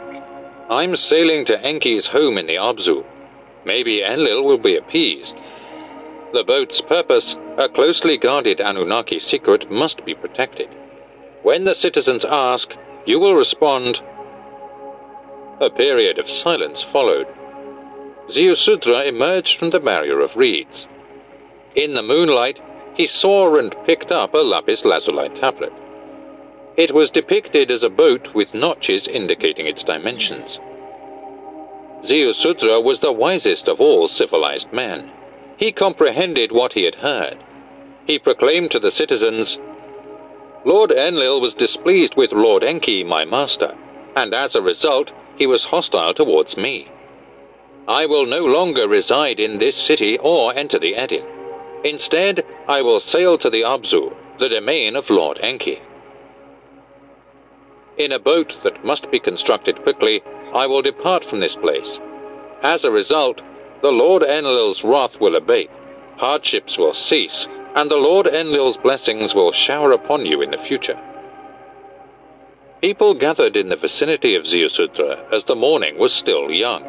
I'm sailing to Enki's home in the Abzu. Maybe Enlil will be appeased. The boat's purpose, a closely guarded Anunnaki secret, must be protected. When the citizens ask, you will respond. A period of silence followed. Ziusudra emerged from the barrier of reeds. In the moonlight, he saw and picked up a lapis lazuli tablet. It was depicted as a boat with notches indicating its dimensions. Ziusudra was the wisest of all civilized men. He comprehended what he had heard. He proclaimed to the citizens, Lord Enlil was displeased with Lord Enki, my master, and as a result, he was hostile towards me. I will no longer reside in this city or enter the Edin. Instead, I will sail to the Abzu, the domain of Lord Enki. In a boat that must be constructed quickly, I will depart from this place. As a result, the Lord Enlil's wrath will abate, hardships will cease, and the Lord Enlil's blessings will shower upon you in the future. People gathered in the vicinity of Ziusudra as the morning was still young.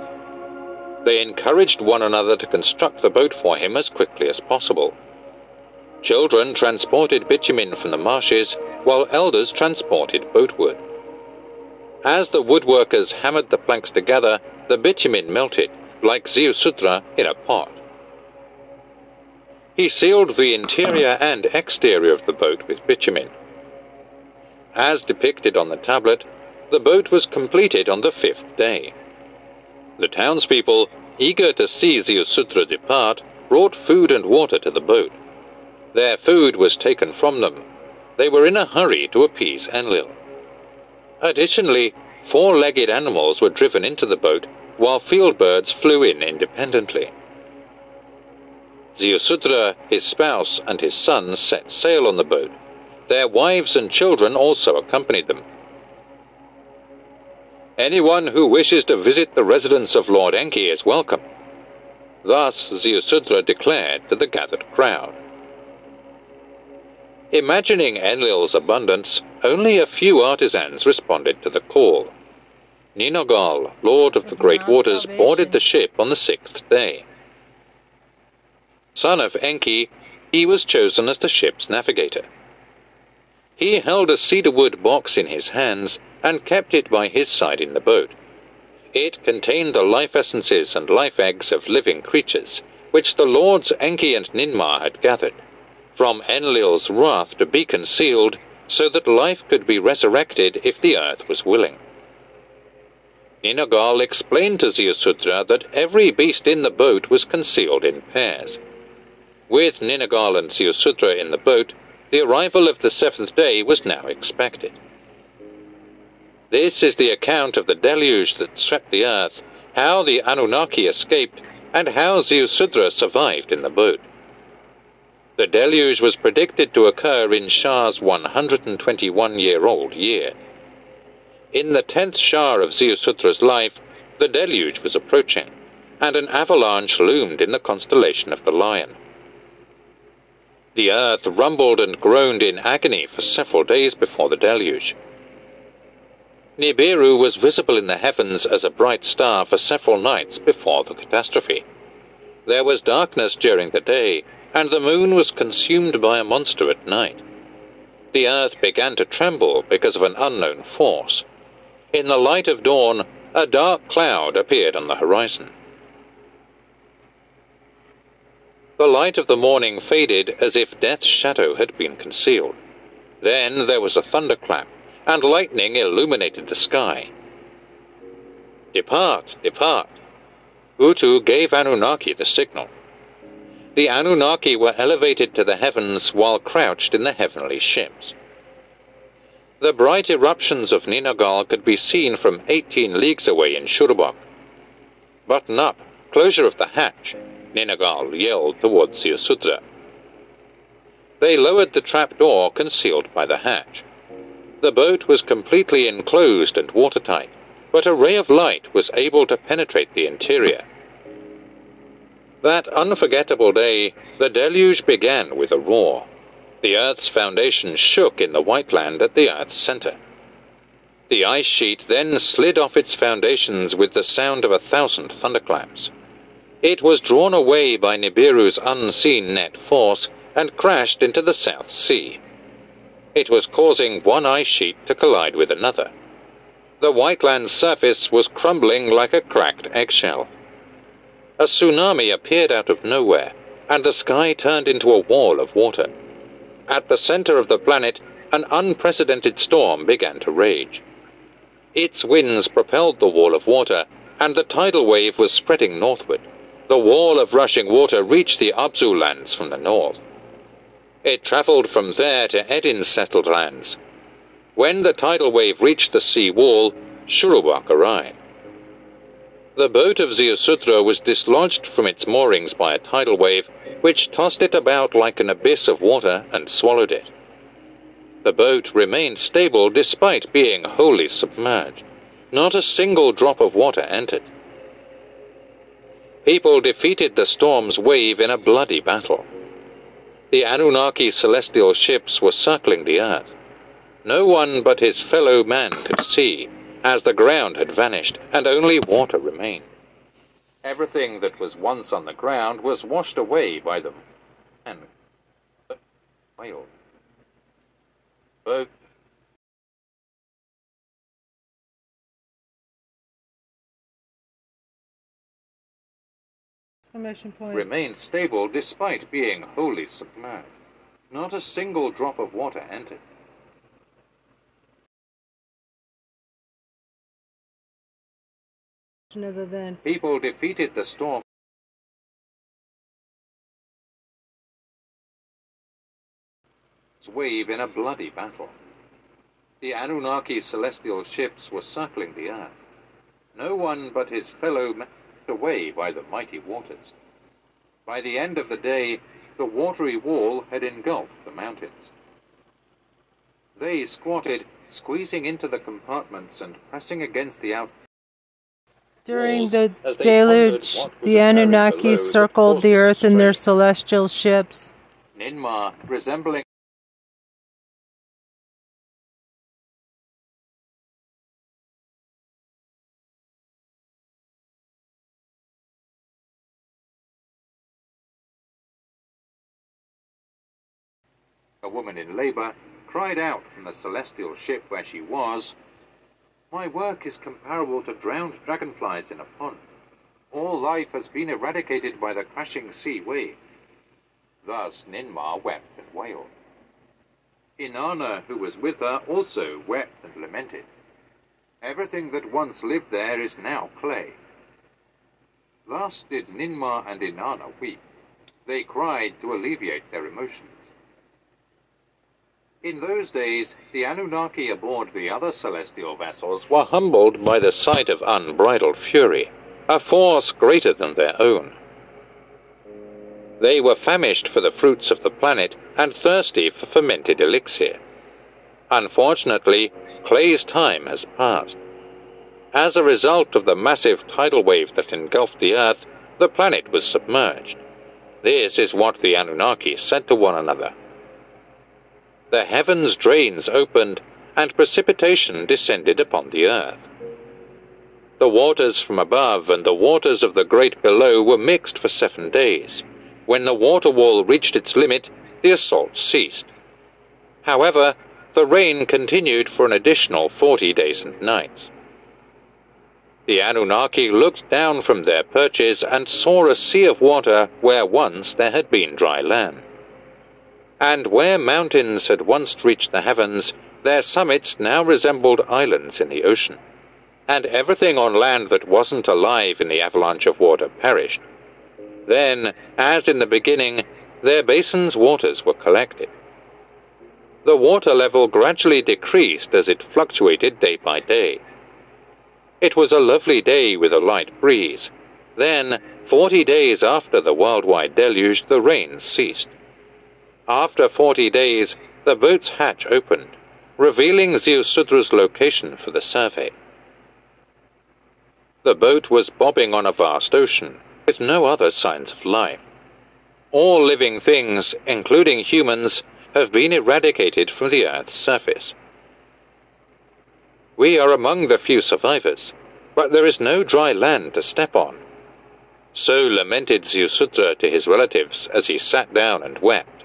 They encouraged one another to construct the boat for him as quickly as possible. Children transported bitumen from the marshes, while elders transported boatwood. As the woodworkers hammered the planks together, the bitumen melted, like Ziusudra in a pot. He sealed the interior and exterior of the boat with bitumen. As depicted on the tablet, the boat was completed on the fifth day. The townspeople, eager to see the Ziusudra depart, brought food and water to the boat. Their food was taken from them. They were in a hurry to appease Enlil. Additionally, four-legged animals were driven into the boat while field birds flew in independently. Ziusudra, his spouse, and his sons set sail on the boat. Their wives and children also accompanied them. Anyone who wishes to visit the residence of Lord Enki is welcome. Thus Ziusudra declared to the gathered crowd. Imagining Enlil's abundance, only a few artisans responded to the call. Ninagal, lord of the great waters, boarded the ship on the sixth day. Son of Enki, he was chosen as the ship's navigator. He held a cedarwood box in his hands and kept it by his side in the boat. It contained the life essences and life eggs of living creatures, which the lords Enki and Ninmah had gathered, from Enlil's wrath to be concealed, so that life could be resurrected if the earth was willing. Ninagal explained to Ziusudra that every beast in the boat was concealed in pairs. With Ninagal and Ziusudra in the boat, the arrival of the seventh day was now expected. This is the account of the deluge that swept the earth, how the Anunnaki escaped, and how Ziusudra survived in the boat. The deluge was predicted to occur in Shah's 121 year old year. In the tenth Shah of Ziusudra's life, the deluge was approaching, and an avalanche loomed in the constellation of the Lion. The earth rumbled and groaned in agony for several days before the deluge. Nibiru was visible in the heavens as a bright star for several nights before the catastrophe. There was darkness during the day, and the moon was consumed by a monster at night. The earth began to tremble because of an unknown force. In the light of dawn, a dark cloud appeared on the horizon. The light of the morning faded as if death's shadow had been concealed. Then there was a thunderclap, and lightning illuminated the sky. Depart, depart. Utu gave Anunnaki the signal. The Anunnaki were elevated to the heavens while crouched in the heavenly ships. The bright eruptions of Ninagal could be seen from 18 leagues away in Shuruppak. Button up, closure of the hatch, Ninagal yelled towards Ziusudra. They lowered the trapdoor concealed by the hatch. The boat was completely enclosed and watertight, but a ray of light was able to penetrate the interior. That unforgettable day, the deluge began with a roar. The Earth's foundation shook in the white land at the Earth's center. The ice sheet then slid off its foundations with the sound of a thousand thunderclaps. It was drawn away by Nibiru's unseen net force and crashed into the South Sea. It was causing one ice sheet to collide with another. The white land's surface was crumbling like a cracked eggshell. A tsunami appeared out of nowhere, and the sky turned into a wall of water. At the center of the planet, an unprecedented storm began to rage. Its winds propelled the wall of water, and the tidal wave was spreading northward. The wall of rushing water reached the Abzu lands from the north. It traveled from there to Edin's settled lands. When the tidal wave reached the sea wall, Shuruppak arrived. The boat of Ziusudra was dislodged from its moorings by a tidal wave which tossed it about like an abyss of water and swallowed it. The boat remained stable despite being wholly submerged. Not a single drop of water entered. People defeated the storm's wave in a bloody battle. The Anunnaki celestial ships were circling the earth. No one but his fellow man could see, as the ground had vanished and only water remained. Everything that was once on the ground was washed away by them. And whale. Boat. Point. Remained stable despite being wholly submerged. Not a single drop of water entered. of events. People defeated the storm. wave in a bloody battle. The Anunnaki celestial ships were circling the earth. No one but his fellow away by the mighty waters. By the end of the day, the watery wall had engulfed the mountains. They squatted, squeezing into the compartments and pressing against the out. During the deluge, the Anunnaki circled the earth in their celestial ships. Ninmah, resembling a woman in labor, cried out from the celestial ship where she was, My work is comparable to drowned dragonflies in a pond. All life has been eradicated by the crashing sea wave. Thus Ninmah wept and wailed. Inanna, who was with her, also wept and lamented. Everything that once lived there is now clay. Thus did Ninmah and Inanna weep. They cried to alleviate their emotions. In those days, the Anunnaki aboard the other celestial vessels were humbled by the sight of unbridled fury, a force greater than their own. They were famished for the fruits of the planet and thirsty for fermented elixir. Unfortunately, Clay's time has passed. As a result of the massive tidal wave that engulfed the Earth, the planet was submerged. This is what the Anunnaki said to one another the heavens' drains opened, and precipitation descended upon the earth. The waters from above and the waters of the great below were mixed for seven days. When the water wall reached its limit, the assault ceased. However, the rain continued for an additional forty days and nights. The Anunnaki looked down from their perches and saw a sea of water where once there had been dry land. And where mountains had once reached the heavens, their summits now resembled islands in the ocean, and everything on land that wasn't alive in the avalanche of water perished. Then, as in the beginning, their basin's waters were collected. The water level gradually decreased as it fluctuated day by day. It was a lovely day with a light breeze. Then, forty days after the worldwide deluge, the rains ceased. After forty days, the boat's hatch opened, revealing Ziusudra's location for the survey. The boat was bobbing on a vast ocean, with no other signs of life. All living things, including humans, have been eradicated from the Earth's surface. We are among the few survivors, but there is no dry land to step on. So lamented Ziusudra to his relatives as he sat down and wept.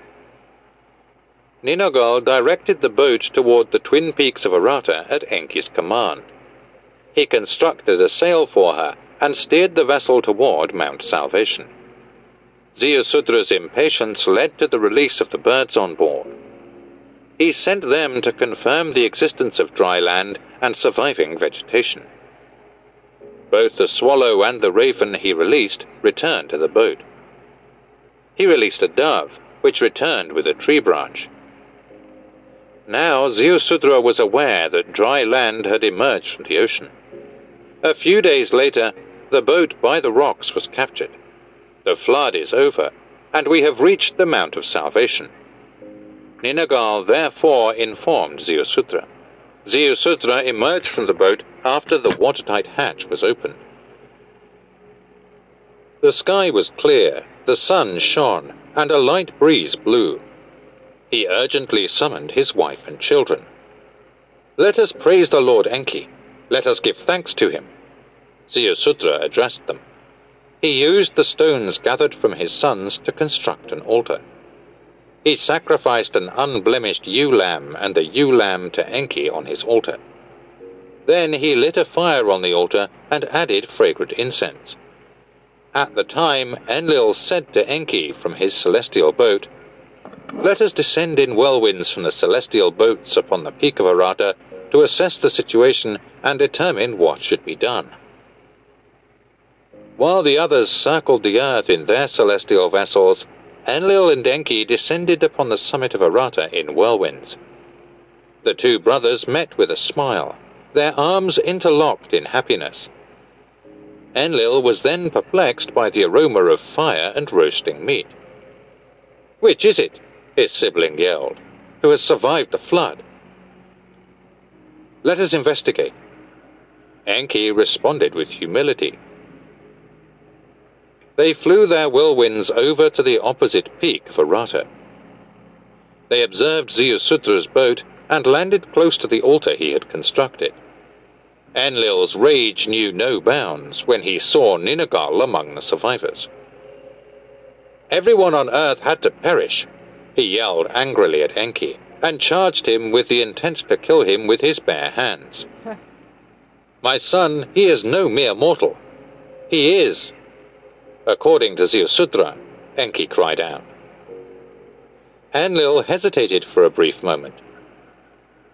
Ninagal directed the boat toward the twin peaks of Arata at Enki's command. He constructed a sail for her and steered the vessel toward Mount Salvation. Ziusudra's impatience led to the release of the birds on board. He sent them to confirm the existence of dry land and surviving vegetation. Both the swallow and the raven he released returned to the boat. He released a dove, which returned with a tree branch. Now Ziusudra was aware that dry land had emerged from the ocean. A few days later, the boat by the rocks was captured. The flood is over, and we have reached the Mount of Salvation. Ninagal therefore informed Ziusudra. Ziusudra emerged from the boat after the watertight hatch was opened. The sky was clear, the sun shone, and a light breeze blew. He urgently summoned his wife and children. Let us praise the Lord Enki. Let us give thanks to him. Ziusudra addressed them. He used the stones gathered from his sons to construct an altar. He sacrificed an unblemished ewe lamb and a ewe lamb to Enki on his altar. Then he lit a fire on the altar and added fragrant incense. At the time, Enlil said to Enki from his celestial boat, Let us descend in whirlwinds from the celestial boats upon the peak of Arata to assess the situation and determine what should be done. While the others circled the earth in their celestial vessels, Enlil and Enki descended upon the summit of Arata in whirlwinds. The two brothers met with a smile, their arms interlocked in happiness. Enlil was then perplexed by the aroma of fire and roasting meat. Which is it? His sibling yelled, who has survived the flood? Let us investigate. Enki responded with humility. They flew their whirlwinds over to the opposite peak of Arata. They observed Ziusudra's boat and landed close to the altar he had constructed. Enlil's rage knew no bounds when he saw Ninagal among the survivors. Everyone on Earth had to perish, he yelled angrily at Enki, and charged him with the intent to kill him with his bare hands. My son, he is no mere mortal. He is, according to Ziusudra, Enki cried out. Enlil hesitated for a brief moment.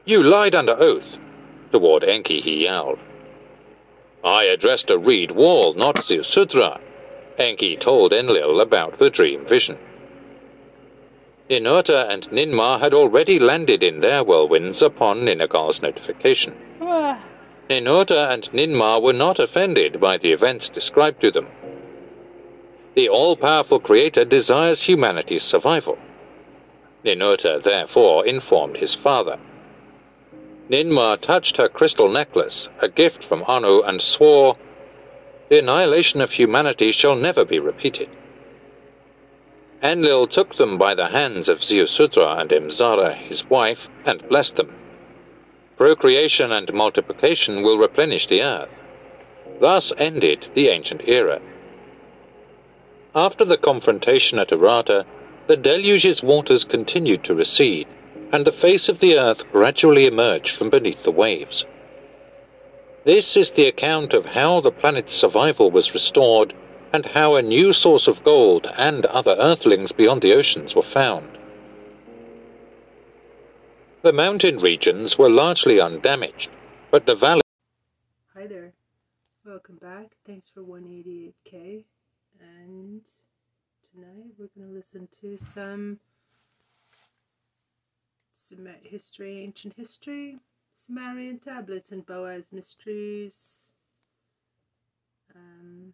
You lied under oath. Toward Enki he yelled. I addressed a reed wall, not Ziusudra. Enki told Enlil about the dream vision. Ninurta and Ninmah had already landed in their whirlwinds upon Ninagal's notification. Ah. Ninurta and Ninmah were not offended by the events described to them. The all powerful Creator desires humanity's survival. Ninurta therefore informed his father. Ninmah touched her crystal necklace, a gift from Anu, and swore, The annihilation of humanity shall never be repeated. Enlil took them by the hands of Ziusudra and Imzara, his wife, and blessed them. Procreation and multiplication will replenish the earth. Thus ended the ancient era. After the confrontation at Arata, the deluge's waters continued to recede, and the face of the earth gradually emerged from beneath the waves. This is the account of how the planet's survival was restored and how a new source of gold and other earthlings beyond the oceans were found. The mountain regions were largely undamaged, but the valley. Hi there. Welcome back. Thanks for 188k. And tonight we're going to listen to some Sumer history, ancient history, Sumerian tablets, and Boaz mysteries. Um,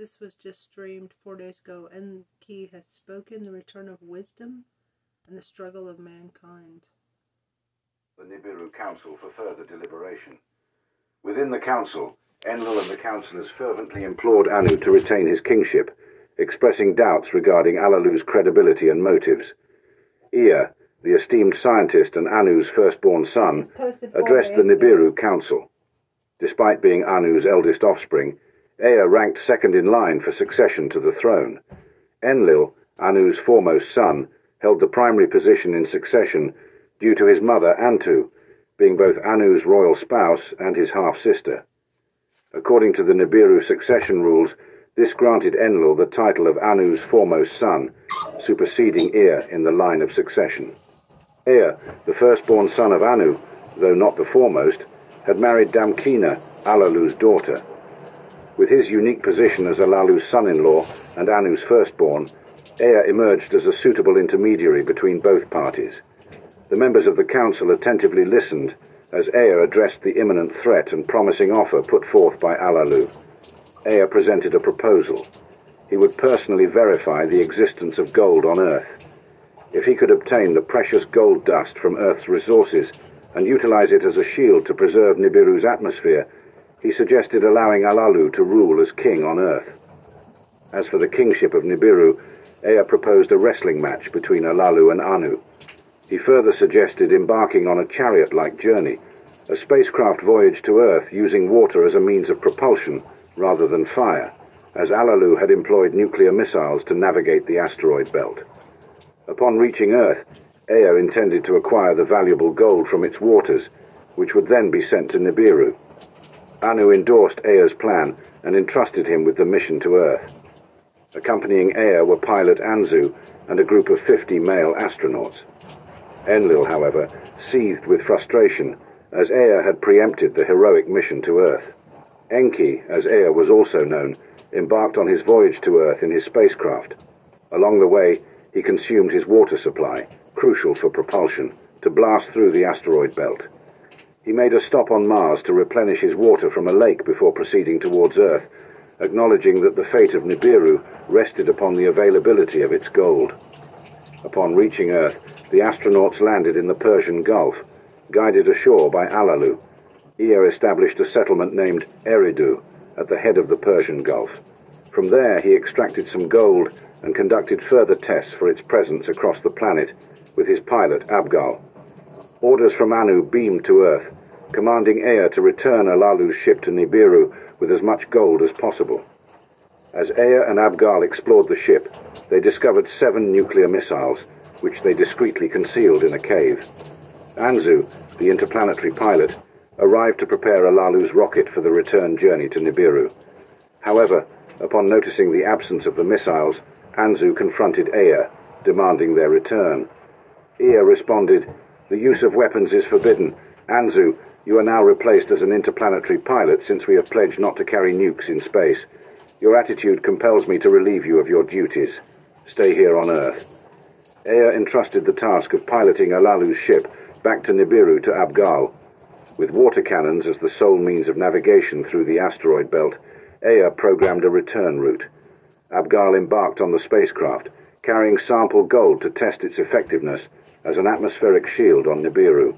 this was just streamed four days ago. And he has spoken, the return of wisdom and the struggle of mankind. The Nibiru Council for further deliberation. Within the council, Enlil and the councillors fervently implored Anu to retain his kingship, expressing doubts regarding Alalu's credibility and motives. Ea, the esteemed scientist and Anu's firstborn son, addressed the Nibiru Council. Despite being Anu's eldest offspring, Ea ranked second in line for succession to the throne. Enlil, Anu's foremost son, held the primary position in succession due to his mother Antu, being both Anu's royal spouse and his half-sister. According to the Nibiru succession rules, this granted Enlil the title of Anu's foremost son, superseding Ea in the line of succession. Ea, the firstborn son of Anu, though not the foremost, had married Damkina, Alalu's daughter. With his unique position as Alalu's son-in-law and Anu's firstborn, Ea emerged as a suitable intermediary between both parties. The members of the council attentively listened as Ea addressed the imminent threat and promising offer put forth by Alalu. Ea presented a proposal. He would personally verify the existence of gold on Earth. If he could obtain the precious gold dust from Earth's resources and utilize it as a shield to preserve Nibiru's atmosphere, he suggested allowing Alalu to rule as king on Earth. As for the kingship of Nibiru, Ea proposed a wrestling match between Alalu and Anu. He further suggested embarking on a chariot-like journey, a spacecraft voyage to Earth using water as a means of propulsion rather than fire, as Alalu had employed nuclear missiles to navigate the asteroid belt. Upon reaching Earth, Ea intended to acquire the valuable gold from its waters, which would then be sent to Nibiru. Anu endorsed Ea's plan and entrusted him with the mission to Earth. Accompanying Ea were pilot Anzu and a group of 50 male astronauts. Enlil, however, seethed with frustration as Ea had preempted the heroic mission to Earth. Enki, as Ea was also known, embarked on his voyage to Earth in his spacecraft. Along the way, he consumed his water supply, crucial for propulsion, to blast through the asteroid belt. He made a stop on Mars to replenish his water from a lake before proceeding towards Earth, acknowledging that the fate of Nibiru rested upon the availability of its gold. Upon reaching Earth, the astronauts landed in the Persian Gulf, guided ashore by Alalu. Ea established a settlement named Eridu at the head of the Persian Gulf. From there, he extracted some gold and conducted further tests for its presence across the planet with his pilot, Abgal. Orders from Anu beamed to Earth, commanding Ea to return Alalu's ship to Nibiru with as much gold as possible. As Ea and Abgal explored the ship, they discovered seven nuclear missiles which they discreetly concealed in a cave. Anzu, the interplanetary pilot, arrived to prepare Alalu's rocket for the return journey to Nibiru. However, upon noticing the absence of the missiles, Anzu confronted Ea, demanding their return. Ea responded, The use of weapons is forbidden. Anzu, you are now replaced as an interplanetary pilot since we have pledged not to carry nukes in space. Your attitude compels me to relieve you of your duties. Stay here on Earth. Ea entrusted the task of piloting Alalu's ship back to Nibiru to Abgal. With water cannons as the sole means of navigation through the asteroid belt, Ea programmed a return route. Abgal embarked on the spacecraft, carrying sample gold to test its effectiveness as an atmospheric shield on Nibiru.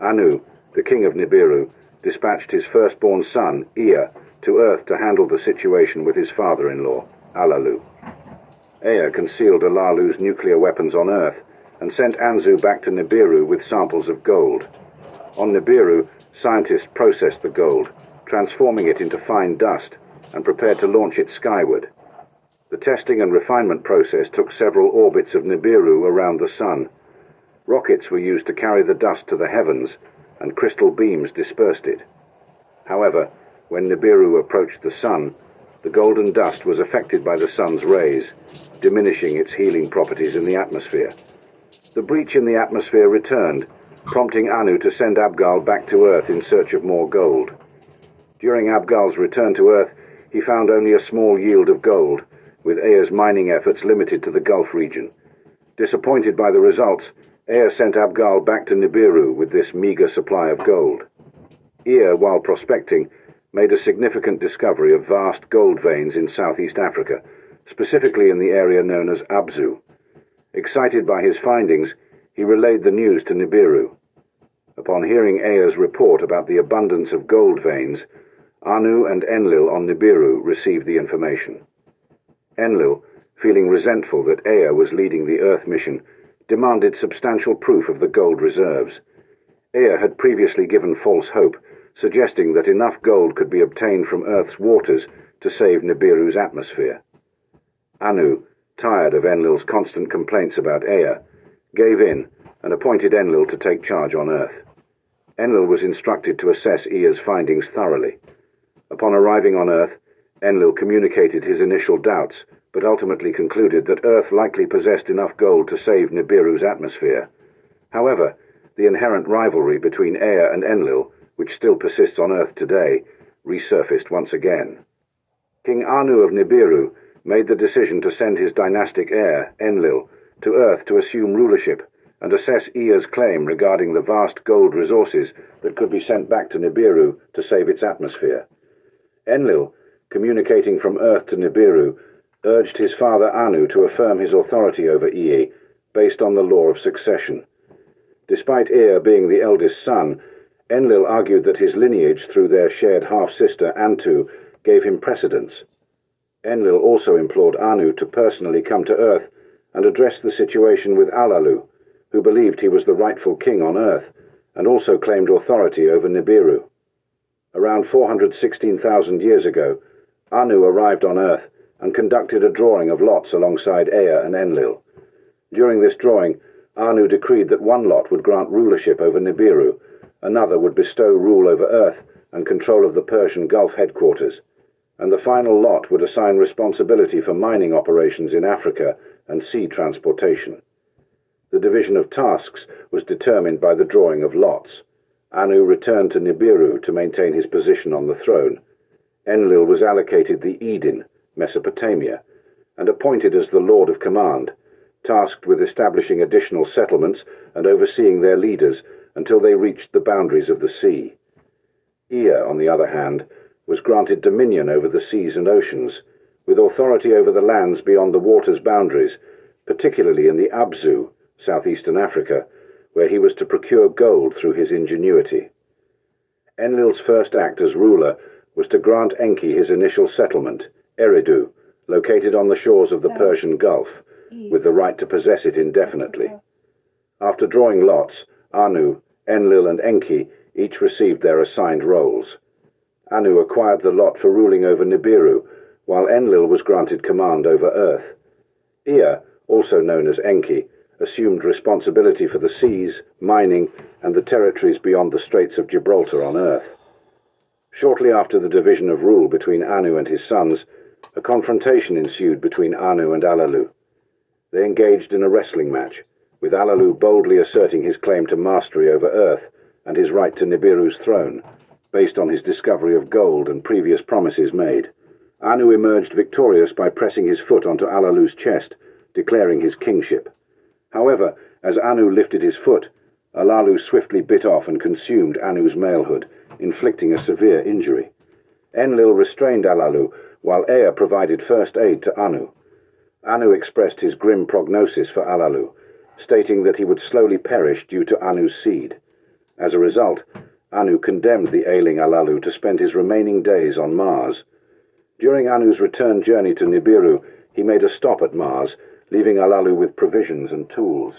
Anu, the king of Nibiru, dispatched his firstborn son, Ea, to Earth to handle the situation with his father-in-law, Alalu. Ea concealed Alalu's nuclear weapons on Earth and sent Anzu back to Nibiru with samples of gold. On Nibiru, scientists processed the gold, transforming it into fine dust, and prepared to launch it skyward. The testing and refinement process took several orbits of Nibiru around the Sun. Rockets were used to carry the dust to the heavens, and crystal beams dispersed it. However, when Nibiru approached the Sun, the golden dust was affected by the Sun's rays, diminishing its healing properties in the atmosphere. The breach in the atmosphere returned, prompting Anu to send Abgal back to Earth in search of more gold. During Abgal's return to Earth, he found only a small yield of gold, with Ea's mining efforts limited to the Gulf region. Disappointed by the results, Ea sent Abgal back to Nibiru with this meager supply of gold. Ea, while prospecting, made a significant discovery of vast gold veins in southeast Africa, specifically in the area known as Abzu. Excited by his findings, he relayed the news to Nibiru. Upon hearing Ea's report about the abundance of gold veins, Anu and Enlil on Nibiru received the information. Enlil, feeling resentful that Ea was leading the Earth mission, demanded substantial proof of the gold reserves. Ea had previously given false hope, suggesting that enough gold could be obtained from Earth's waters to save Nibiru's atmosphere. Anu, tired of Enlil's constant complaints about Ea, gave in and appointed Enlil to take charge on Earth. Enlil was instructed to assess Ea's findings thoroughly. Upon arriving on Earth, Enlil communicated his initial doubts, but ultimately concluded that Earth likely possessed enough gold to save Nibiru's atmosphere. However, the inherent rivalry between Ea and Enlil, which still persists on Earth today, resurfaced once again. King Anu of Nibiru made the decision to send his dynastic heir, Enlil, to Earth to assume rulership and assess Ea's claim regarding the vast gold resources that could be sent back to Nibiru to save its atmosphere. Enlil, communicating from Earth to Nibiru, urged his father Anu to affirm his authority over Ea based on the law of succession. Despite Ea being the eldest son, Enlil argued that his lineage through their shared half-sister Antu gave him precedence. Enlil also implored Anu to personally come to Earth and address the situation with Alalu, who believed he was the rightful king on Earth, and also claimed authority over Nibiru. Around 416,000 years ago, Anu arrived on Earth and conducted a drawing of lots alongside Ea and Enlil. During this drawing, Anu decreed that one lot would grant rulership over Nibiru, another would bestow rule over Earth and control of the Persian Gulf headquarters and the final lot would assign responsibility for mining operations in Africa and sea transportation. The division of tasks was determined by the drawing of lots. Anu returned to Nibiru to maintain his position on the throne. Enlil was allocated the Edin, Mesopotamia, and appointed as the Lord of Command, tasked with establishing additional settlements and overseeing their leaders until they reached the boundaries of the sea. Ea, on the other hand, was granted dominion over the seas and oceans, with authority over the lands beyond the water's boundaries, particularly in the Abzu, southeastern Africa, where he was to procure gold through his ingenuity. Enlil's first act as ruler was to grant Enki his initial settlement, Eridu, located on the shores of the Persian Gulf, with the right to possess it indefinitely. After drawing lots, Anu, Enlil, and Enki each received their assigned roles. Anu acquired the lot for ruling over Nibiru, while Enlil was granted command over Earth. Ea, also known as Enki, assumed responsibility for the seas, mining, and the territories beyond the Straits of Gibraltar on Earth. Shortly after the division of rule between Anu and his sons, a confrontation ensued between Anu and Alalu. They engaged in a wrestling match, with Alalu boldly asserting his claim to mastery over Earth and his right to Nibiru's throne, based on his discovery of gold and previous promises made. Anu emerged victorious by pressing his foot onto Alalu's chest, declaring his kingship. However, as Anu lifted his foot, Alalu swiftly bit off and consumed Anu's malehood, inflicting a severe injury. Enlil restrained Alalu, while Ea provided first aid to Anu. Anu expressed his grim prognosis for Alalu, stating that he would slowly perish due to Anu's seed. As a result, Anu condemned the ailing Alalu to spend his remaining days on Mars. During Anu's return journey to Nibiru, he made a stop at Mars, leaving Alalu with provisions and tools.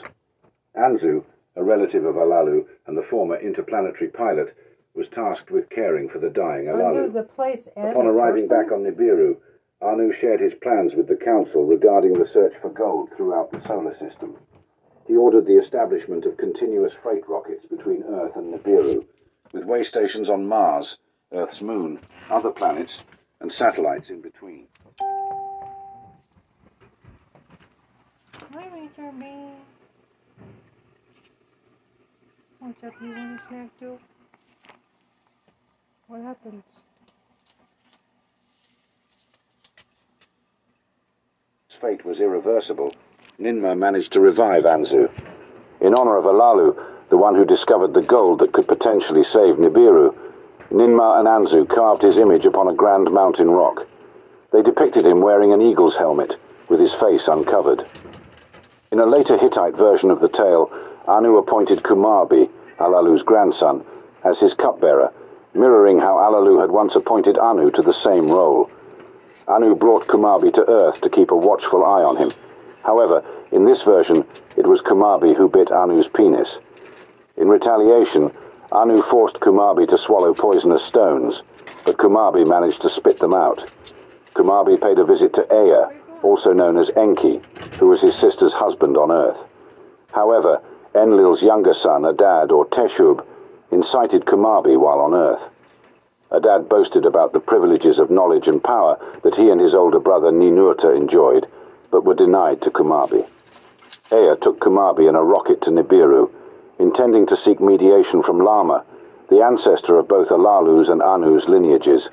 Anzu, a relative of Alalu and the former interplanetary pilot, was tasked with caring for the dying Alalu. Anzu a place Upon arriving person? back on Nibiru, Anu shared his plans with the Council regarding the search for gold throughout the solar system. He ordered the establishment of continuous freight rockets between Earth and Nibiru, with way stations on Mars, Earth's moon, other planets, and satellites in between. Hi, Major B. What's up? You want a snack too? What happens? His fate was irreversible. Ninmah managed to revive Anzu. In honor of Alalu, the one who discovered the gold that could potentially save Nibiru, Ninmah and Anzu carved his image upon a grand mountain rock. They depicted him wearing an eagle's helmet, with his face uncovered. In a later Hittite version of the tale, Anu appointed Kumarbi, Alalu's grandson, as his cupbearer, mirroring how Alalu had once appointed Anu to the same role. Anu brought Kumarbi to Earth to keep a watchful eye on him. However, in this version, it was Kumarbi who bit Anu's penis. In retaliation, Anu forced Kumarbi to swallow poisonous stones, but Kumarbi managed to spit them out. Kumarbi paid a visit to Ea, also known as Enki, who was his sister's husband on Earth. However, Enlil's younger son, Adad or Teshub, incited Kumarbi while on Earth. Adad boasted about the privileges of knowledge and power that he and his older brother Ninurta enjoyed, but were denied to Kumarbi. Ea took Kumarbi in a rocket to Nibiru, intending to seek mediation from Lama, the ancestor of both Alalu's and Anu's lineages.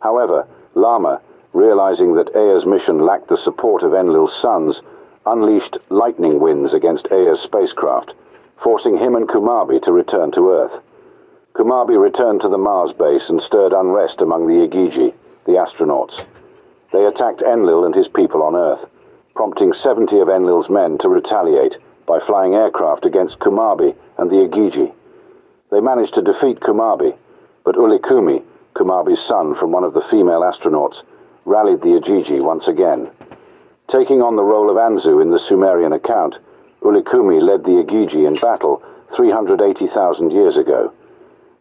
However, Lama, realizing that Ea's mission lacked the support of Enlil's sons, unleashed lightning winds against Ea's spacecraft, forcing him and Kumabi to return to Earth. Kumarbi returned to the Mars base and stirred unrest among the Igigi, the astronauts. They attacked Enlil and his people on Earth, prompting 70 of Enlil's men to retaliate by flying aircraft against Kumarbi and the Igigi. They managed to defeat Kumarbi, but Ullikummi, Kumarbi's son from one of the female astronauts, rallied the Igigi once again. Taking on the role of Anzu in the Sumerian account, Ullikummi led the Igigi in battle 380,000 years ago.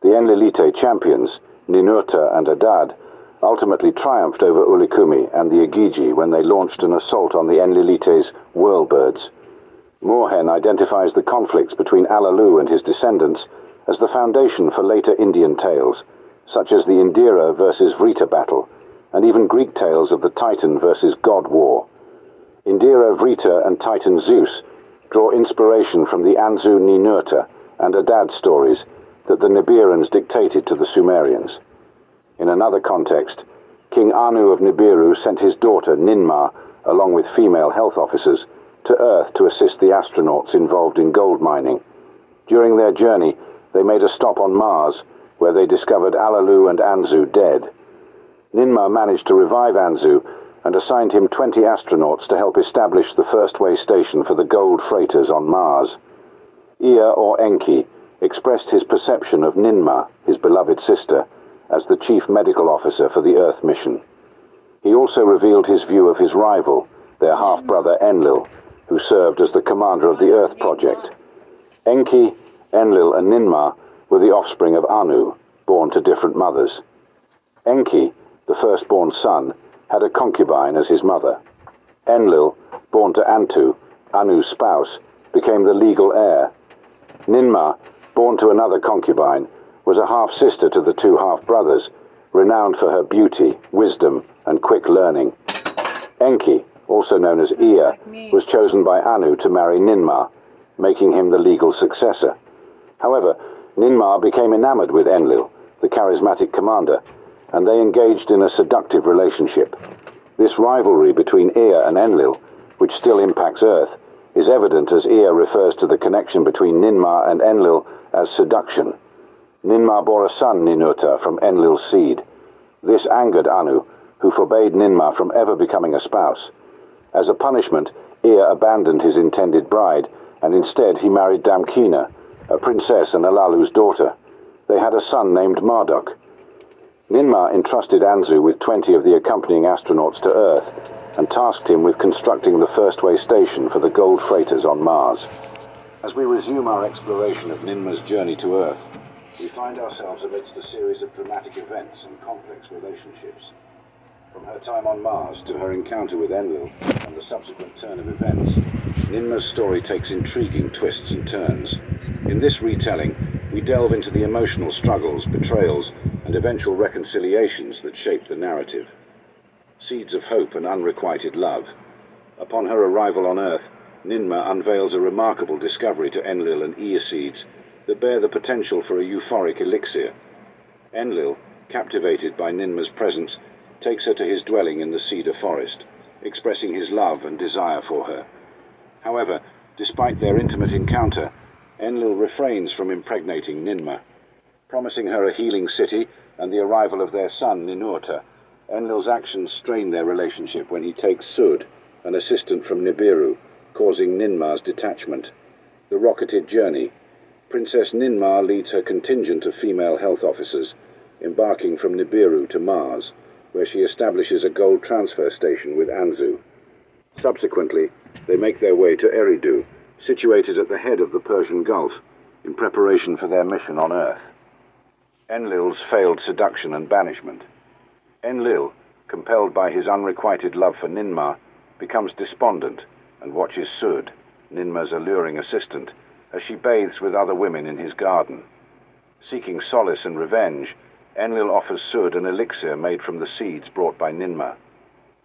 The Enlilite champions, Ninurta and Adad, ultimately triumphed over Ullikummi and the Igigi when they launched an assault on the Enlilite's whirlbirds. Moorhen identifies the conflicts between Alalu and his descendants as the foundation for later Indian tales, such as the Indira versus Vrita battle, and even Greek tales of the Titan versus God war. Indira Vrita and Titan Zeus draw inspiration from the Anzu Ninurta and Adad stories that the Nibirans dictated to the Sumerians. In another context, King Anu of Nibiru sent his daughter Ninmah, along with female health officers, to Earth to assist the astronauts involved in gold mining. During their journey, they made a stop on Mars, where they discovered Alalu and Anzu dead. Ninmah managed to revive Anzu and assigned him 20 astronauts to help establish the first way station for the gold freighters on Mars. Ea or Enki expressed his perception of Ninmah, his beloved sister, as the chief medical officer for the Earth mission. He also revealed his view of his rival, their half-brother Enlil, who served as the commander of the Earth Project. Enki, Enlil and Ninmah were the offspring of Anu, born to different mothers. Enki, the firstborn son, had a concubine as his mother. Enlil, born to Antu, Anu's spouse, became the legal heir. Ninmah, born to another concubine, was a half-sister to the two half-brothers, renowned for her beauty, wisdom, and quick learning. Enki, also known as Ea, was chosen by Anu to marry Ninmah, making him the legal successor. However, Ninmah became enamored with Enlil, the charismatic commander, and they engaged in a seductive relationship. This rivalry between Ea and Enlil, which still impacts Earth, is evident as Ea refers to the connection between Ninmah and Enlil as seduction. Ninmah bore a son, Ninurta, from Enlil's seed. This angered Anu, who forbade Ninmah from ever becoming a spouse. As a punishment, Ea abandoned his intended bride, and instead he married Damkina, a princess and Alalu's daughter. They had a son named Marduk. Ninmah entrusted Anzu with 20 of the accompanying astronauts to Earth and tasked him with constructing the first way station for the gold freighters on Mars. As we resume our exploration of Ninmah's journey to Earth, we find ourselves amidst a series of dramatic events and complex relationships. From her time on Mars to her encounter with Enlil and the subsequent turn of events, Ninmah's story takes intriguing twists and turns. In this retelling, we delve into the emotional struggles, betrayals, and eventual reconciliations that shape the narrative. Seeds of hope and unrequited love. Upon her arrival on Earth, Ninmah unveils a remarkable discovery to Enlil and Ea seeds, that bear the potential for a euphoric elixir. Enlil, captivated by Ninmah's presence, takes her to his dwelling in the cedar forest, expressing his love and desire for her. However, despite their intimate encounter, Enlil refrains from impregnating Ninmah. Promising her a healing city and the arrival of their son Ninurta, Enlil's actions strain their relationship when he takes Sud, an assistant from Nibiru, causing Ninmah's detachment. The rocketed journey. Princess Ninmah leads her contingent of female health officers, embarking from Nibiru to Mars, where she establishes a gold transfer station with Anzu. Subsequently, they make their way to Eridu, situated at the head of the Persian Gulf, in preparation for their mission on Earth. Enlil's failed seduction and banishment. Enlil, compelled by his unrequited love for Ninmah, becomes despondent and watches Sud, Ninmah's alluring assistant, as she bathes with other women in his garden. Seeking solace and revenge, Enlil offers Sud an elixir made from the seeds brought by Ninmah.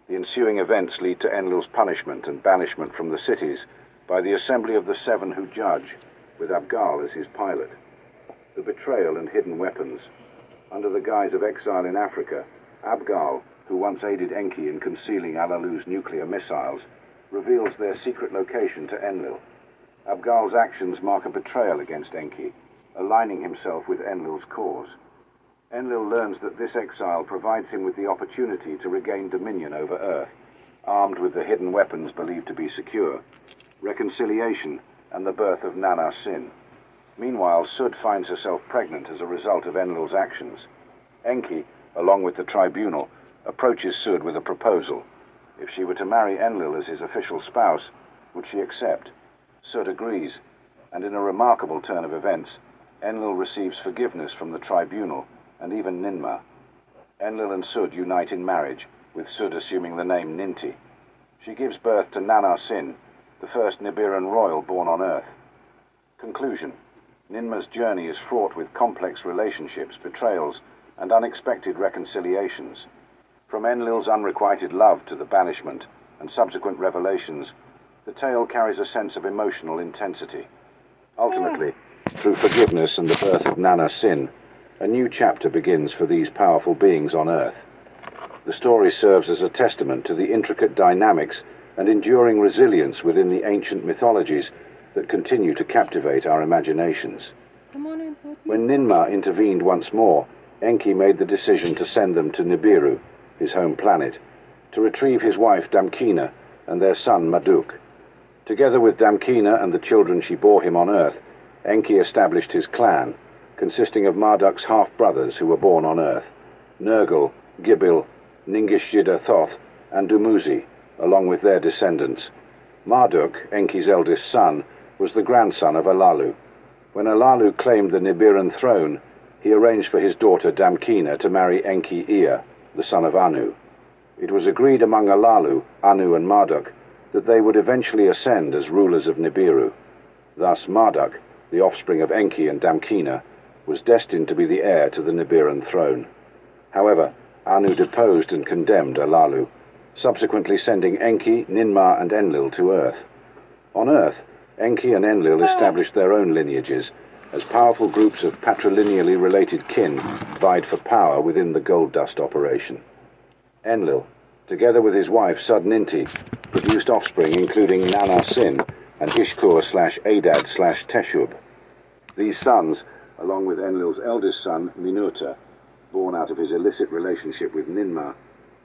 The ensuing events lead to Enlil's punishment and banishment from the cities by the assembly of the Seven who judge, with Abgal as his pilot. The betrayal and hidden weapons. Under the guise of exile in Africa, Abgal, who once aided Enki in concealing Alalu's nuclear missiles, reveals their secret location to Enlil. Abgal's actions mark a betrayal against Enki, aligning himself with Enlil's cause. Enlil learns that this exile provides him with the opportunity to regain dominion over Earth, armed with the hidden weapons believed to be secure, reconciliation, and the birth of Nana Sin. Meanwhile, Sud finds herself pregnant as a result of Enlil's actions. Enki, along with the tribunal, approaches Sud with a proposal. If she were to marry Enlil as his official spouse, would she accept? Sud agrees, and in a remarkable turn of events, Enlil receives forgiveness from the tribunal and even Ninmah. Enlil and Sud unite in marriage, with Sud assuming the name Ninti. She gives birth to Nana Sin, the first Nibiran royal born on Earth. Conclusion Ninmah's journey is fraught with complex relationships, betrayals, and unexpected reconciliations. From Enlil's unrequited love to the banishment and subsequent revelations, the tale carries a sense of emotional intensity. Ultimately, through forgiveness and the birth of Nana Sin, a new chapter begins for these powerful beings on Earth. The story serves as a testament to the intricate dynamics and enduring resilience within the ancient mythologies that continue to captivate our imaginations. When Ninmah intervened once more, Enki made the decision to send them to Nibiru, his home planet, to retrieve his wife Damkina and their son Marduk. Together with Damkina and the children she bore him on Earth, Enki established his clan, consisting of Marduk's half-brothers who were born on Earth, Nergal, Gibil, Ningishzida Thoth, and Dumuzi, along with their descendants. Marduk, Enki's eldest son, was the grandson of Alalu. When Alalu claimed the Nibiran throne, he arranged for his daughter Damkina to marry Enki Ea, the son of Anu. It was agreed among Alalu, Anu, and Marduk that they would eventually ascend as rulers of Nibiru. Thus Marduk, the offspring of Enki and Damkina, was destined to be the heir to the Nibiran throne. However, Anu deposed and condemned Alalu, subsequently sending Enki, Ninmah, and Enlil to Earth. On Earth, Enki and Enlil established their own lineages, as powerful groups of patrilineally related kin vied for power within the gold dust operation. Enlil, together with his wife Sud-Ninti, produced offspring including Nana Sin and Ishkur slash Adad slash Teshub. These sons along with Enlil's eldest son, Ninurta, born out of his illicit relationship with Ninmah,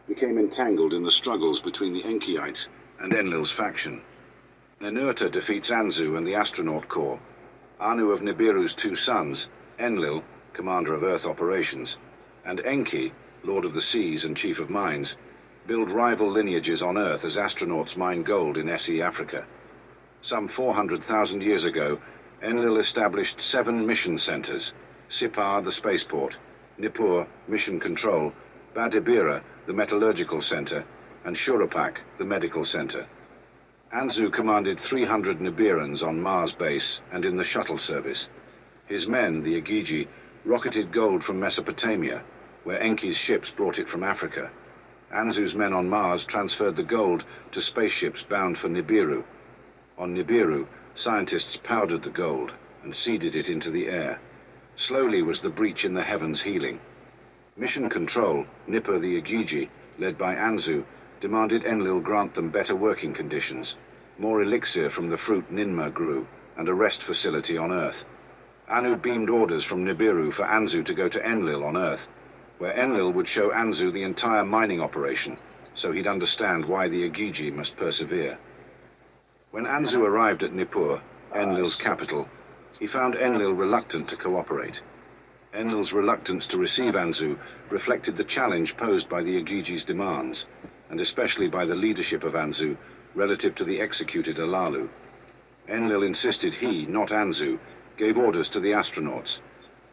became entangled in the struggles between the Enkiites and Enlil's faction. Ninurta defeats Anzu and the astronaut corps. Anu of Nibiru's two sons, Enlil, commander of Earth operations, and Enki, lord of the seas and chief of mines, build rival lineages on Earth as astronauts mine gold in SE Africa. Some 400,000 years ago, Enlil established seven mission centers Sippar, the spaceport, Nippur, mission control, Bad-Tibira, the metallurgical center, and Shuruppak, the medical center. Anzu commanded 300 Nibirans on Mars base and in the shuttle service. His men, the Igigi, rocketed gold from Mesopotamia, where Enki's ships brought it from Africa. Anzu's men on Mars transferred the gold to spaceships bound for Nibiru. On Nibiru, Scientists powdered the gold, and seeded it into the air. Slowly was the breach in the heavens healing. Mission Control, Nippur the Igigi, led by Anzu, demanded Enlil grant them better working conditions, more elixir from the fruit Ninmah grew, and a rest facility on Earth. Anu beamed orders from Nibiru for Anzu to go to Enlil on Earth, where Enlil would show Anzu the entire mining operation, so he'd understand why the Igigi must persevere. When Anzu arrived at Nippur, Enlil's capital, he found Enlil reluctant to cooperate. Enlil's reluctance to receive Anzu reflected the challenge posed by the Igigi's demands, and especially by the leadership of Anzu relative to the executed Alalu. Enlil insisted he, not Anzu, gave orders to the astronauts.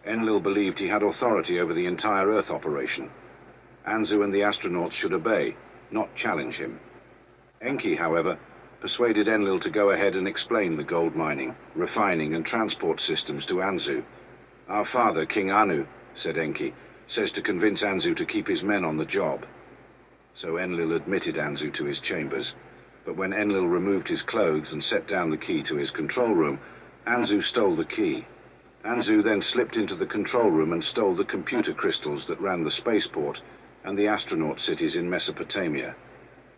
Enlil believed he had authority over the entire Earth operation. Anzu and the astronauts should obey, not challenge him. Enki, however, persuaded Enlil to go ahead and explain the gold mining, refining and transport systems to Anzu. Our father, King Anu, said Enki, says to convince Anzu to keep his men on the job. So Enlil admitted Anzu to his chambers, but when Enlil removed his clothes and set down the key to his control room, Anzu stole the key. Anzu then slipped into the control room and stole the computer crystals that ran the spaceport and the astronaut cities in Mesopotamia.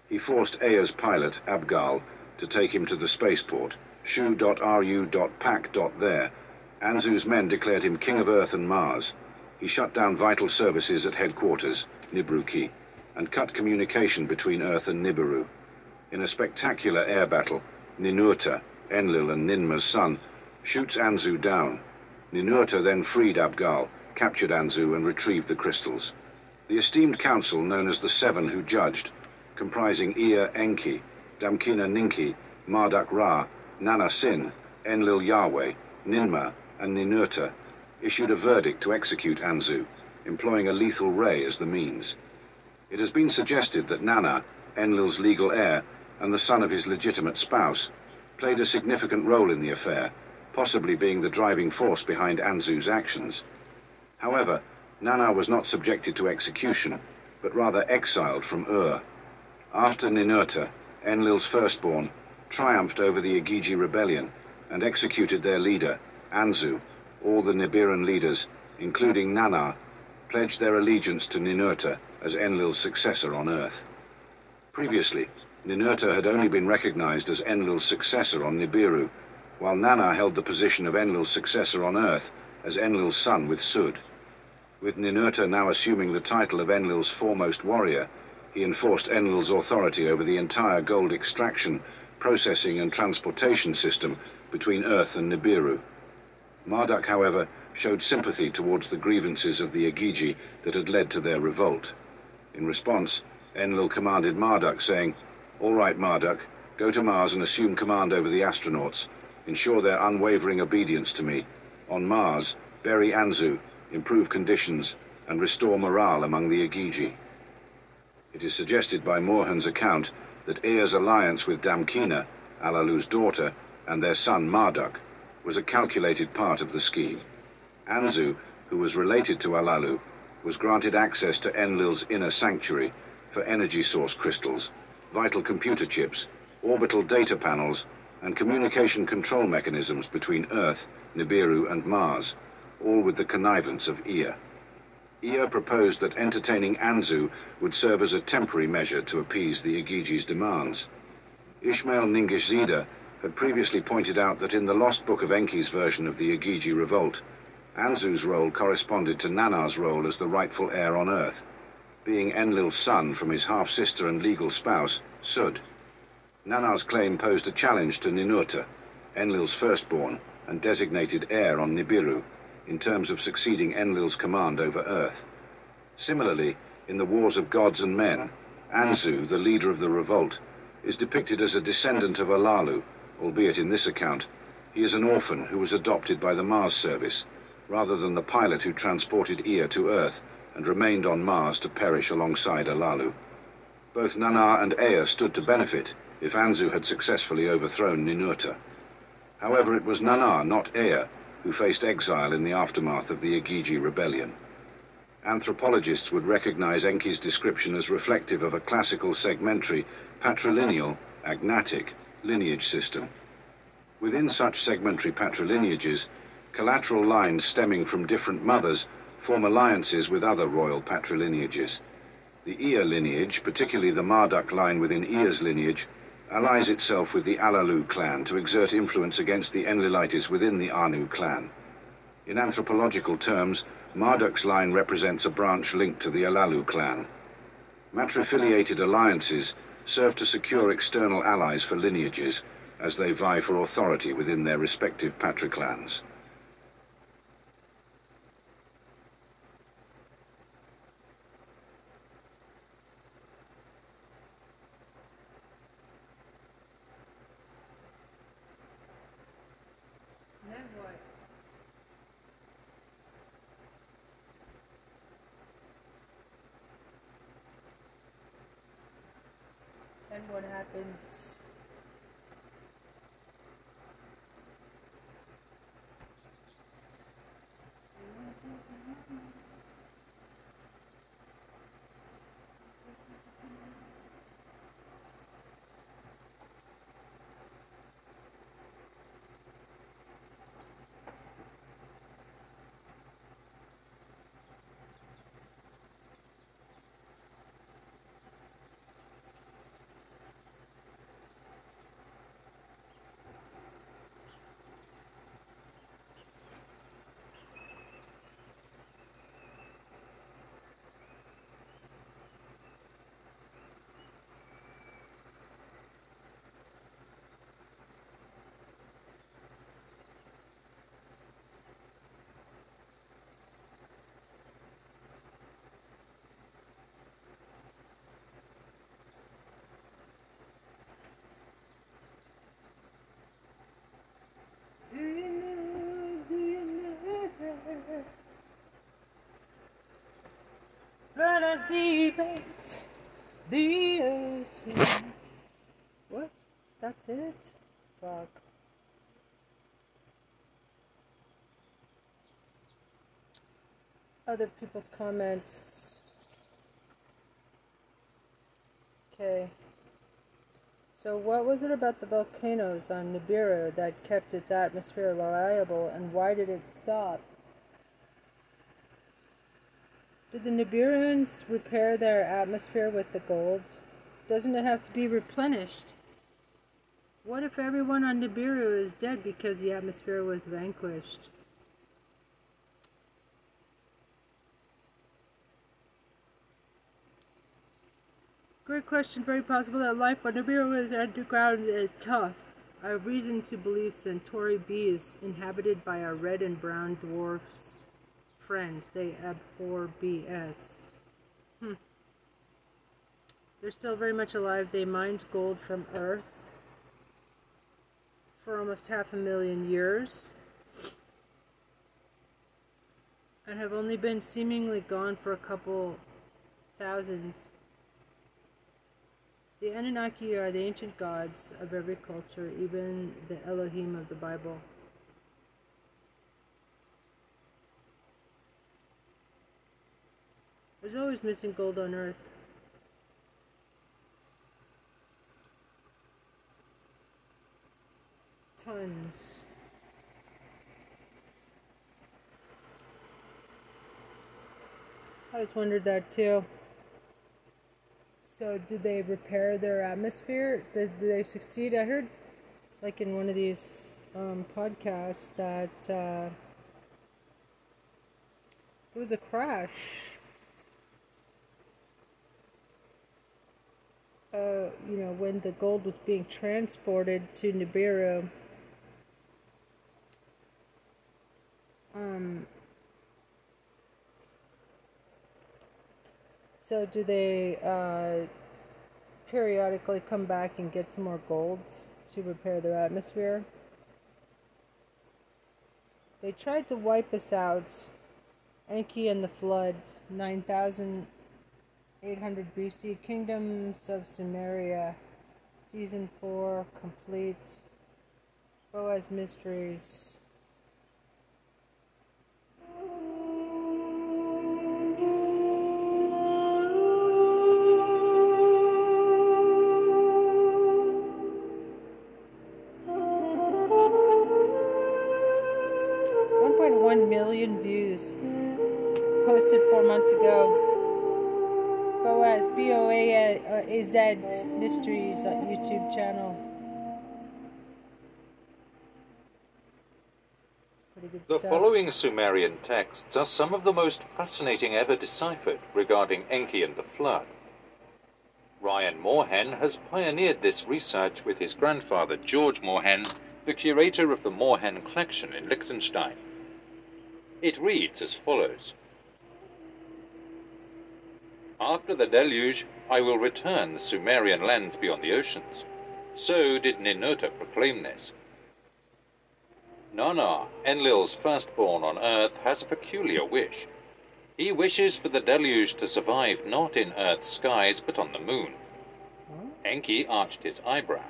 He forced Ea's pilot, Abgal, to take him to the spaceport, Shuruppak.there. Anzu's men declared him King of Earth and Mars. He shut down vital services at headquarters, Nibruki, and cut communication between Earth and Nibiru. In a spectacular air battle, Ninurta, Enlil and Ninmah's son, shoots Anzu down. Ninurta then freed Abgal, captured Anzu and retrieved the crystals. The esteemed council, known as the Seven Who Judged, comprising Ea Enki, Damkina Ninki, Marduk Ra, Nana Sin, Enlil Yahweh, Ninmah, and Ninurta, issued a verdict to execute Anzu, employing a lethal ray as the means. It has been suggested that Nana, Enlil's legal heir and the son of his legitimate spouse, played a significant role in the affair, possibly being the driving force behind Anzu's actions. However, Nana was not subjected to execution, but rather exiled from Ur. After Ninurta, Enlil's firstborn, triumphed over the Igigi rebellion and executed their leader, Anzu, all the Nibiran leaders, including Nana, pledged their allegiance to Ninurta as Enlil's successor on Earth. Previously, Ninurta had only been recognized as Enlil's successor on Nibiru, while Nana held the position of Enlil's successor on Earth as Enlil's son with Sud. With Ninurta now assuming the title of Enlil's foremost warrior, he enforced Enlil's authority over the entire gold extraction, processing and transportation system between Earth and Nibiru. Marduk, however, showed sympathy towards the grievances of the Igigi that had led to their revolt. In response, Enlil commanded Marduk, saying, All right, Marduk, go to Mars and assume command over the astronauts. Ensure their unwavering obedience to me. On Mars, bury Anzu, improve conditions, and restore morale among the Igigi. It is suggested by Morhan's account that Ea's alliance with Damkina, Alalu's daughter, and their son Marduk was a calculated part of the scheme. Anzu, who was related to Alalu, was granted access to Enlil's inner sanctuary for energy source crystals, vital computer chips, orbital data panels, and communication control mechanisms between Earth, Nibiru, and Mars, all with the connivance of Ea. Ea proposed that entertaining Anzu would serve as a temporary measure to appease the Igigi's demands. Ishmael Ningishzida had previously pointed out that in the lost book of Enki's version of the Igigi revolt, Anzu's role corresponded to Nana's role as the rightful heir on Earth, being Enlil's son from his half-sister and legal spouse, Sud. Nana's claim posed a challenge to Ninurta, Enlil's firstborn and designated heir on Nibiru, in terms of succeeding Enlil's command over Earth. Similarly, in the Wars of Gods and Men, Anzu, the leader of the revolt, is depicted as a descendant of Alalu, albeit in this account, he is an orphan who was adopted by the Mars service, rather than the pilot who transported Ea to Earth and remained on Mars to perish alongside Alalu. Both Nana and Ea stood to benefit if Anzu had successfully overthrown Ninurta. However, it was Nana, not Ea, who faced exile in the aftermath of the Igigi rebellion. Anthropologists would recognize Enki's description as reflective of a classical segmentary, patrilineal, agnatic lineage system. Within such segmentary patrilineages, Collateral lines stemming from different mothers form alliances with other royal patrilineages. The Ea lineage, particularly the Marduk line within Ea's lineage, allies itself with the Alalu clan to exert influence against the Enlilites within the Anu clan. In anthropological terms, Marduk's line represents a branch linked to the Alalu clan. Matrifiliated alliances serve to secure external allies for lineages as they vie for authority within their respective patriclans. Then what? Then what happens? Do you know? Do you know? Deep as the ocean. What? That's it? Fuck. Other people's comments. Okay. So, what was it about the volcanoes on Nibiru that kept its atmosphere reliable, and why did it stop? Did the Nibiruans repair their atmosphere with the gold? Doesn't it have to be replenished? What if everyone on Nibiru is dead because the atmosphere was vanquished? Great question. Very possible that life on Nibiru is underground and tough. I have reason to believe Centauri B is inhabited by our red and brown dwarfs friends. They abhor BS. Hmm. They're still very much alive. They mined gold from Earth for almost half a million years and have only been seemingly gone for a couple thousands. The Anunnaki are the ancient gods of every culture, even the Elohim of the Bible. There's always missing gold on Earth. Tons. I always wondered that too. So, did they repair their atmosphere? Did, did they succeed? I heard, like in one of these um, podcasts, that uh, there was a crash. Uh, you know, when the gold was being transported to Nibiru. Um, So do they uh, periodically come back and get some more golds to repair their atmosphere? They tried to wipe us out. Enki and the Flood, 800 BC, Kingdoms of Samaria, Season 4, complete. Boaz Mysteries. One million views posted four months ago. Boaz, B O uh, A Z Mysteries on YouTube channel. The stuff. following Sumerian texts are some of the most fascinating ever deciphered regarding Enki and the flood. Ryan Moorhen has pioneered this research with his grandfather George Moorhen, the curator of the Moorhen collection in Liechtenstein. It reads as follows After the deluge, I will return the Sumerian lands beyond the oceans. So did Ninurta proclaim this. Nanna, Enlil's firstborn on earth, has a peculiar wish. He wishes for the deluge to survive not in Earth's skies but on the moon. Enki arched his eyebrow.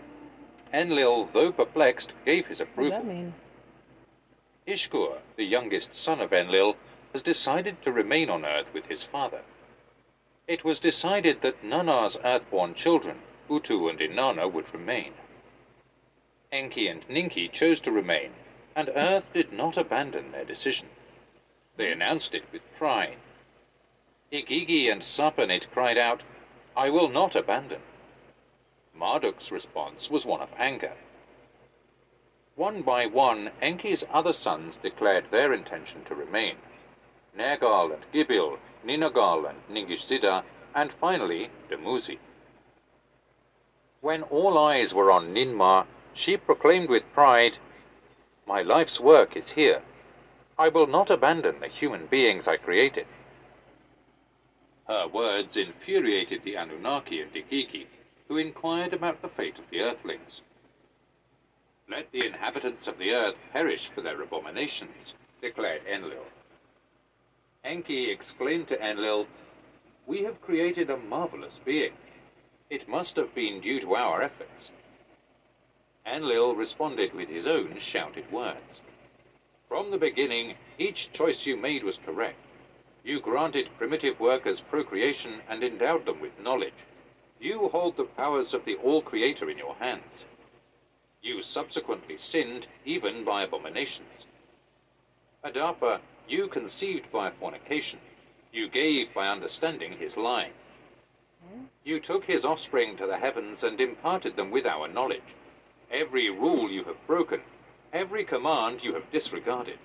Enlil, though perplexed, gave his approval. What does that mean? Ishkur, the youngest son of Enlil, has decided to remain on Earth with his father. It was decided that Nanna's earthborn children, Utu and Inanna, would remain. Enki and Ninki chose to remain, and Earth did not abandon their decision. They announced it with pride. Igigi and Sarpanit cried out, I will not abandon. Marduk's response was one of anger. One by one, Enki's other sons declared their intention to remain. Nergal and Gibil, Ninagal and Ningishzida, and finally Dumuzi. When all eyes were on Ninmah, she proclaimed with pride, my life's work is here. I will not abandon the human beings I created. Her words infuriated the Anunnaki and Igigi, who inquired about the fate of the Earthlings. Let the inhabitants of the earth perish for their abominations, declared Enlil. Enki exclaimed to Enlil, We have created a marvelous being. It must have been due to our efforts. Enlil responded with his own shouted words. From the beginning, each choice you made was correct. You granted primitive workers procreation and endowed them with knowledge. You hold the powers of the All-Creator in your hands. You subsequently sinned, even by abominations. Adapa, you conceived by fornication. You gave by understanding his lie. You took his offspring to the heavens and imparted them with our knowledge. Every rule you have broken, every command you have disregarded.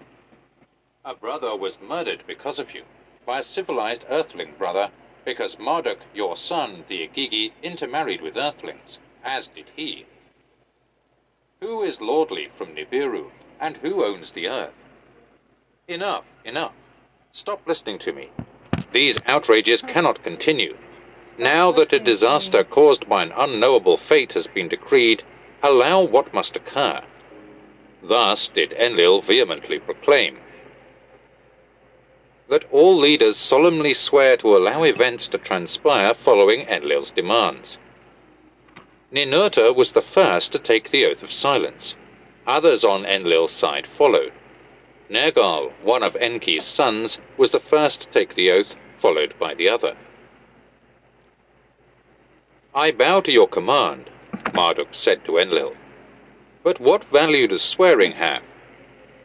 A brother was murdered because of you, by a civilized earthling brother, because Marduk, your son, the Igigi, intermarried with earthlings, as did he. Who is lordly from Nibiru, and who owns the earth? Enough, enough. Stop listening to me. These outrages cannot continue. Now that a disaster caused by an unknowable fate has been decreed, allow what must occur. Thus did Enlil vehemently proclaim that all leaders solemnly swear to allow events to transpire following Enlil's demands. Ninurta was the first to take the oath of silence. Others on Enlil's side followed. Nergal, one of Enki's sons, was the first to take the oath, followed by the other. I bow to your command, Marduk said to Enlil. But what value does swearing have?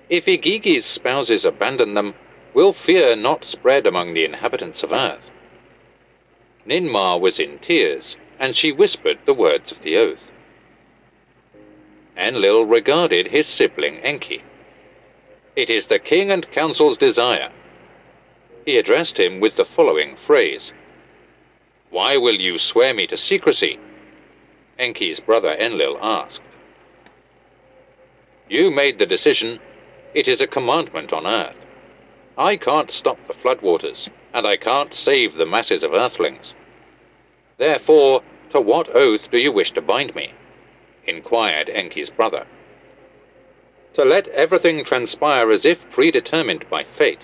If Igigi's spouses abandon them, will fear not spread among the inhabitants of earth? Ninmah was in tears, and she whispered the words of the oath. Enlil regarded his sibling Enki. It is the king and council's desire. He addressed him with the following phrase Why will you swear me to secrecy? Enki's brother Enlil asked. You made the decision. It is a commandment on earth. I can't stop the floodwaters, and I can't save the masses of earthlings. Therefore, to what oath do you wish to bind me? inquired Enki's brother. To let everything transpire as if predetermined by fate.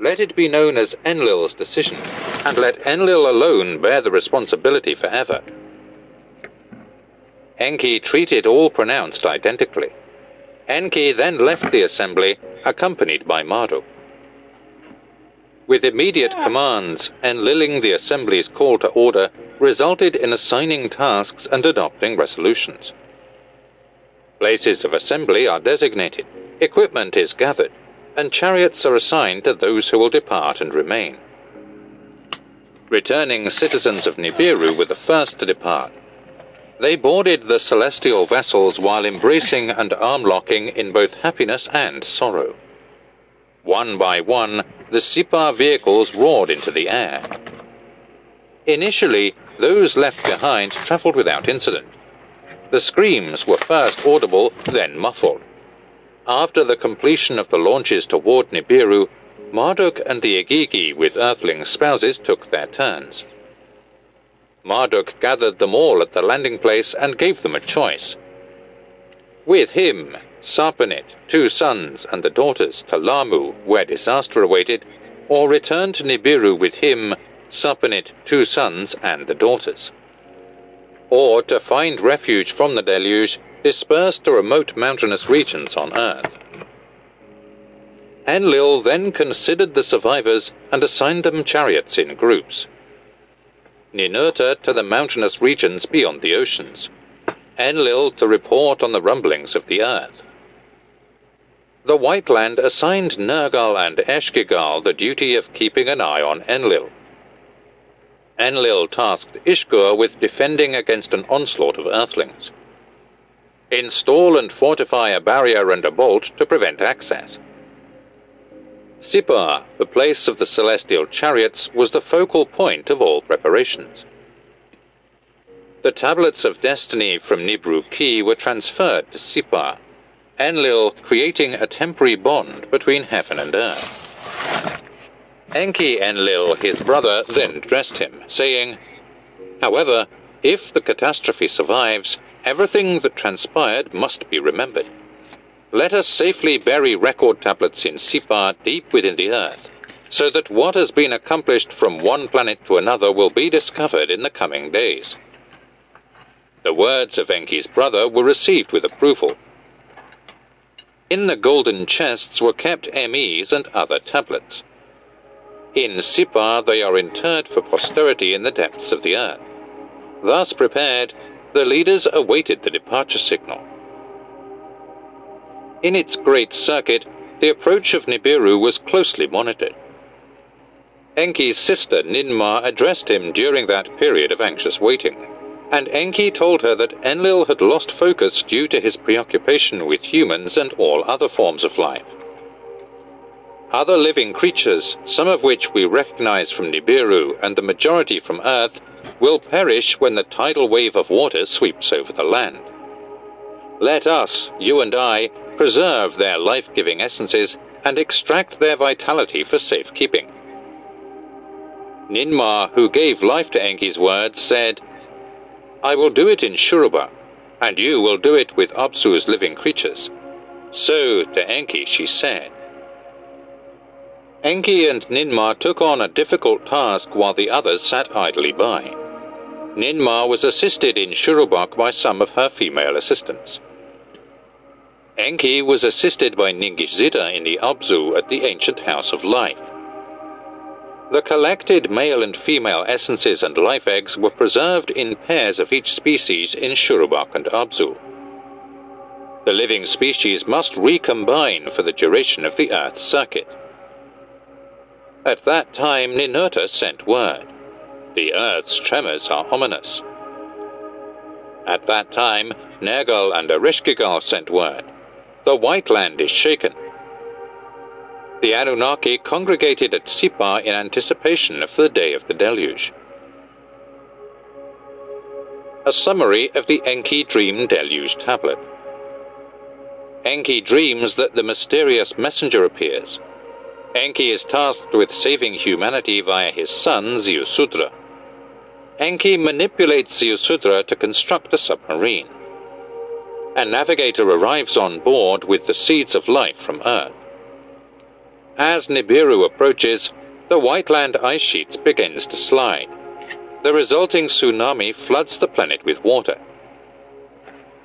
Let it be known as Enlil's decision, and let Enlil alone bear the responsibility forever. Enki treated all pronounced identically. Enki then left the assembly, accompanied by Marduk. With immediate commands, enliling the assembly's call to order resulted in assigning tasks and adopting resolutions. Places of assembly are designated, equipment is gathered, and chariots are assigned to those who will depart and remain. Returning citizens of Nibiru were the first to depart. They boarded the celestial vessels while embracing and arm-locking in both happiness and sorrow. One by one, the Sippar vehicles roared into the air. Initially, those left behind travelled without incident. The screams were first audible, then muffled. After the completion of the launches toward Nibiru, Marduk and the Igigi with Earthling spouses took their turns. Marduk gathered them all at the landing place and gave them a choice. With him, Sarpanit, two sons and the daughters to Lahmu, where disaster awaited, or return to Nibiru with him, Sarpanit, two sons and the daughters. Or to find refuge from the deluge, dispersed to remote mountainous regions on Earth. Enlil then considered the survivors and assigned them chariots in groups. Ninurta to the mountainous regions beyond the oceans, Enlil to report on the rumblings of the earth. The White Land assigned Nergal and Ereshkigal the duty of keeping an eye on Enlil. Enlil tasked Ishkur with defending against an onslaught of Earthlings. Install and fortify a barrier and a bolt to prevent access. Sippar, the place of the celestial chariots, was the focal point of all preparations. The tablets of destiny from Nibru Ki were transferred to Sippar, Enlil creating a temporary bond between heaven and earth. Enki Enlil, his brother, then addressed him, saying, However, if the catastrophe survives, everything that transpired must be remembered. Let us safely bury record tablets in Sippar deep within the earth, so that what has been accomplished from one planet to another will be discovered in the coming days. The words of Enki's brother were received with approval. In the golden chests were kept MEs and other tablets. In Sippar they are interred for posterity in the depths of the earth. Thus prepared, the leaders awaited the departure signal. In its great circuit, the approach of Nibiru was closely monitored. Enki's sister Ninmah addressed him during that period of anxious waiting, and Enki told her that Enlil had lost focus due to his preoccupation with humans and all other forms of life. Other living creatures, some of which we recognize from Nibiru and the majority from Earth, will perish when the tidal wave of water sweeps over the land. Let us, you and I, preserve their life-giving essences and extract their vitality for safekeeping. Ninmah, who gave life to Enki's words, said, I will do it in Shuruppak, and you will do it with Apsu's living creatures. So to Enki she said. Enki and Ninmah took on a difficult task while the others sat idly by. Ninmah was assisted in Shuruppak by some of her female assistants. Enki was assisted by Ningishzida in the Abzu at the ancient House of Life. The collected male and female essences and life eggs were preserved in pairs of each species in Shuruppak and Abzu. The living species must recombine for the duration of the Earth's circuit. At that time, Ninurta sent word. The Earth's tremors are ominous. At that time, Nergal and Ereshkigal sent word the White Land is shaken. The Anunnaki congregated at Sippar in anticipation of the day of the deluge. A summary of the Enki Dream Deluge Tablet. Enki dreams that the mysterious messenger appears. Enki is tasked with saving humanity via his son Ziusudra. Enki manipulates Ziusudra to construct a submarine a navigator arrives on board with the seeds of life from Earth. As Nibiru approaches, the Whiteland ice sheets begins to slide. The resulting tsunami floods the planet with water.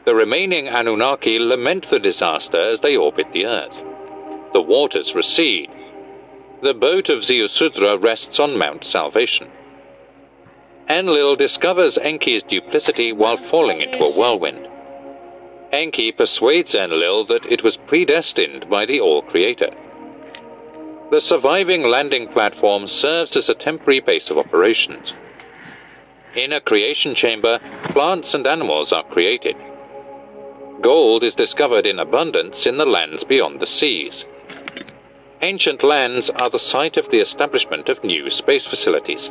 The remaining Anunnaki lament the disaster as they orbit the Earth. The waters recede. The boat of Ziusudra rests on Mount Salvation. Enlil discovers Enki's duplicity while falling into a whirlwind. Enki persuades Enlil that it was predestined by the All-Creator. The surviving landing platform serves as a temporary base of operations. In a creation chamber, plants and animals are created. Gold is discovered in abundance in the lands beyond the seas. Ancient lands are the site of the establishment of new space facilities.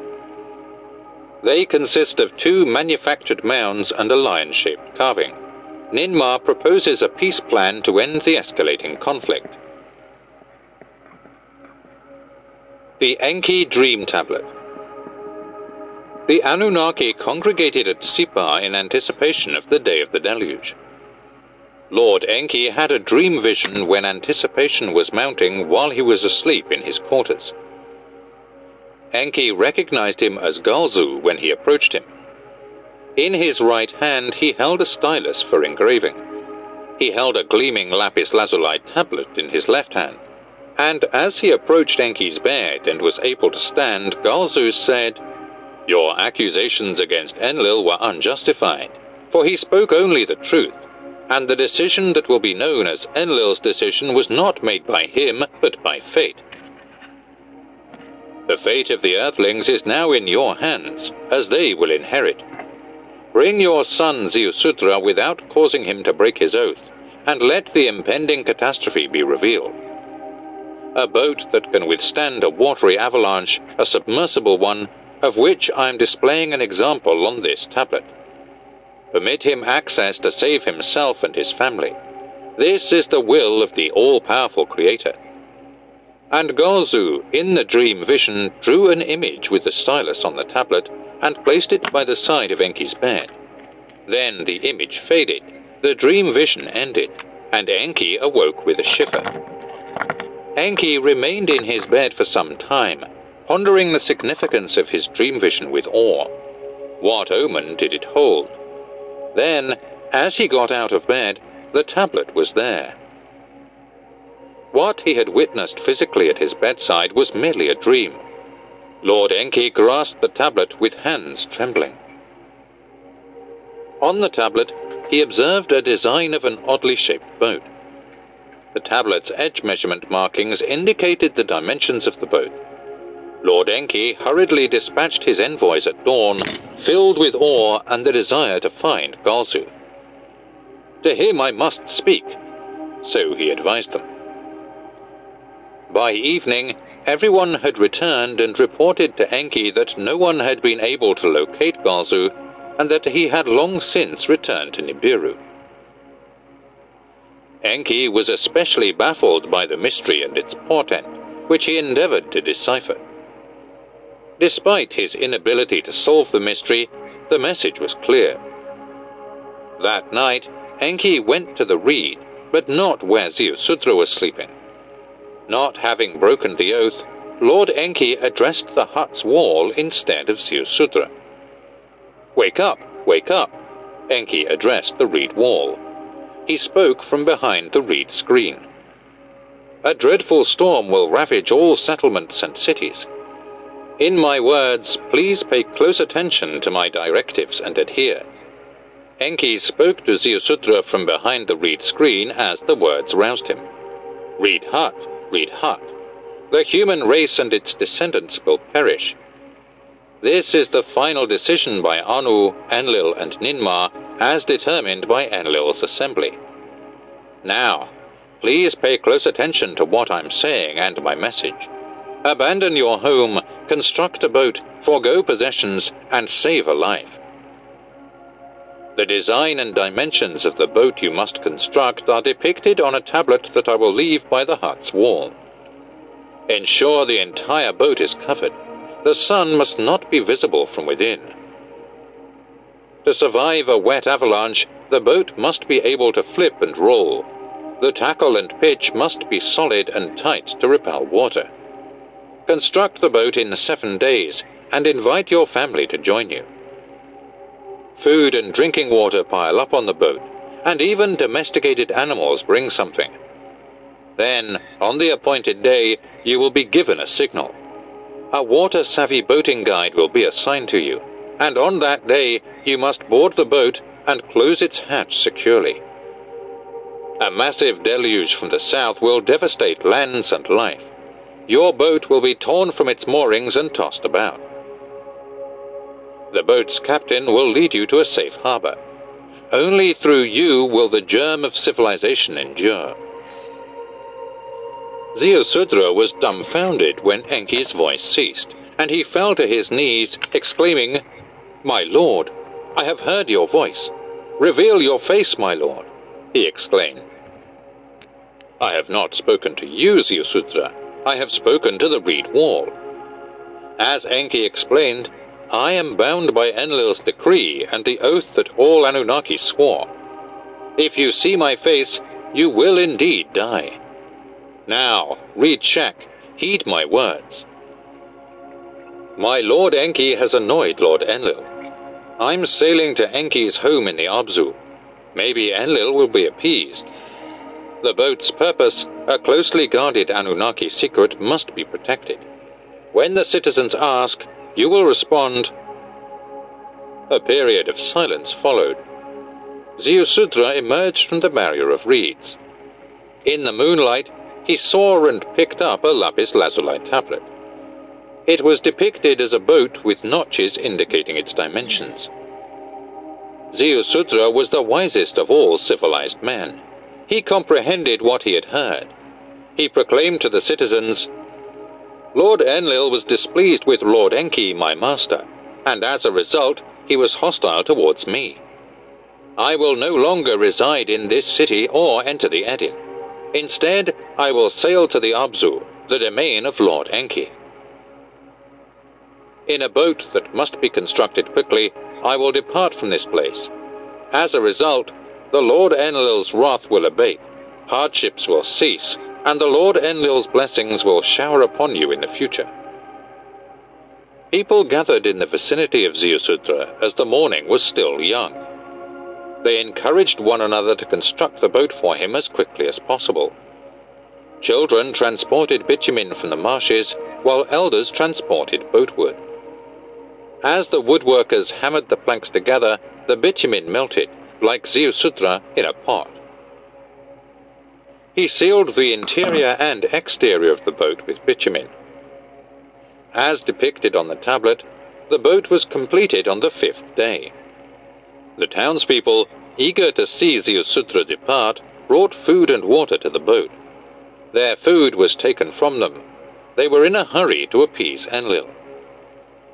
They consist of two manufactured mounds and a lion-shaped carving. Ninmah proposes a peace plan to end the escalating conflict. The Enki Dream Tablet The Anunnaki congregated at Sippar in anticipation of the day of the deluge. Lord Enki had a dream vision when anticipation was mounting while he was asleep in his quarters. Enki recognized him as Galzu when he approached him. In his right hand he held a stylus for engraving. He held a gleaming lapis lazuli tablet in his left hand. And as he approached Enki's bed and was able to stand, Galzu said, Your accusations against Enlil were unjustified, for he spoke only the truth, and the decision that will be known as Enlil's decision was not made by him, but by fate. The fate of the Earthlings is now in your hands, as they will inherit. Bring your son Ziusudra without causing him to break his oath, and let the impending catastrophe be revealed. A boat that can withstand a watery avalanche, a submersible one, of which I am displaying an example on this tablet. Permit him access to save himself and his family. This is the will of the all-powerful Creator and Galzu, in the dream vision, drew an image with the stylus on the tablet and placed it by the side of Enki's bed. Then the image faded, the dream vision ended, and Enki awoke with a shiver. Enki remained in his bed for some time, pondering the significance of his dream vision with awe. What omen did it hold? Then, as he got out of bed, the tablet was there. What he had witnessed physically at his bedside was merely a dream. Lord Enki grasped the tablet with hands trembling. On the tablet, he observed a design of an oddly shaped boat. The tablet's edge measurement markings indicated the dimensions of the boat. Lord Enki hurriedly dispatched his envoys at dawn, filled with awe and the desire to find Galzu. To him I must speak, so he advised them. By evening, everyone had returned and reported to Enki that no one had been able to locate Galzu and that he had long since returned to Nibiru. Enki was especially baffled by the mystery and its portent, which he endeavored to decipher. Despite his inability to solve the mystery, the message was clear. That night, Enki went to the reed, but not where Ziusudra was sleeping. Not having broken the oath, Lord Enki addressed the hut's wall instead of Ziusudra. Wake up, wake up, Enki addressed the reed wall. He spoke from behind the reed screen. A dreadful storm will ravage all settlements and cities. In my words, please pay close attention to my directives and adhere. Enki spoke to Ziusudra from behind the reed screen as the words roused him. Reed hut, read Hut. The human race and its descendants will perish. This is the final decision by Anu, Enlil, and Ninmah, as determined by Enlil's assembly. Now, please pay close attention to what I'm saying and my message. Abandon your home, construct a boat, forego possessions, and save a life. The design and dimensions of the boat you must construct are depicted on a tablet that I will leave by the hut's wall. Ensure the entire boat is covered. The sun must not be visible from within. To survive a wet avalanche, the boat must be able to flip and roll. The tackle and pitch must be solid and tight to repel water. Construct the boat in seven days and invite your family to join you. Food and drinking water pile up on the boat, and even domesticated animals bring something. Then, on the appointed day, you will be given a signal. A water-savvy boating guide will be assigned to you, and on that day you must board the boat and close its hatch securely. A massive deluge from the south will devastate lands and life. Your boat will be torn from its moorings and tossed about. The boat's captain will lead you to a safe harbor. Only through you will the germ of civilization endure. Ziusudra was dumbfounded when Enki's voice ceased, and he fell to his knees, exclaiming, My lord, I have heard your voice. Reveal your face, my lord, he exclaimed. I have not spoken to you, Ziusudra. I have spoken to the reed wall. As Enki explained, I am bound by Enlil's decree and the oath that all Anunnaki swore. If you see my face, you will indeed die. Now, Reed Shak, heed my words. My Lord Enki has annoyed Lord Enlil. I'm sailing to Enki's home in the Abzu. Maybe Enlil will be appeased. The boat's purpose, a closely guarded Anunnaki secret, must be protected. When the citizens ask, you will respond. A period of silence followed. Ziusudra emerged from the barrier of reeds. In the moonlight, he saw and picked up a lapis lazuli tablet. It was depicted as a boat with notches indicating its dimensions. Ziusudra was the wisest of all civilized men. He comprehended what he had heard. He proclaimed to the citizens, Lord Enlil was displeased with Lord Enki, my master, and as a result, he was hostile towards me. I will no longer reside in this city or enter the Edin. Instead, I will sail to the Abzu, the domain of Lord Enki. In a boat that must be constructed quickly, I will depart from this place. As a result, the Lord Enlil's wrath will abate, hardships will cease, and the Lord Enlil's blessings will shower upon you in the future. People gathered in the vicinity of Ziusudra as the morning was still young. They encouraged one another to construct the boat for him as quickly as possible. Children transported bitumen from the marshes, while elders transported boatwood. As the woodworkers hammered the planks together, the bitumen melted, like Ziusudra in a pot. He sealed the interior and exterior of the boat with bitumen. As depicted on the tablet, the boat was completed on the fifth day. The townspeople, eager to see Ziusudra depart, brought food and water to the boat. Their food was taken from them. They were in a hurry to appease Enlil.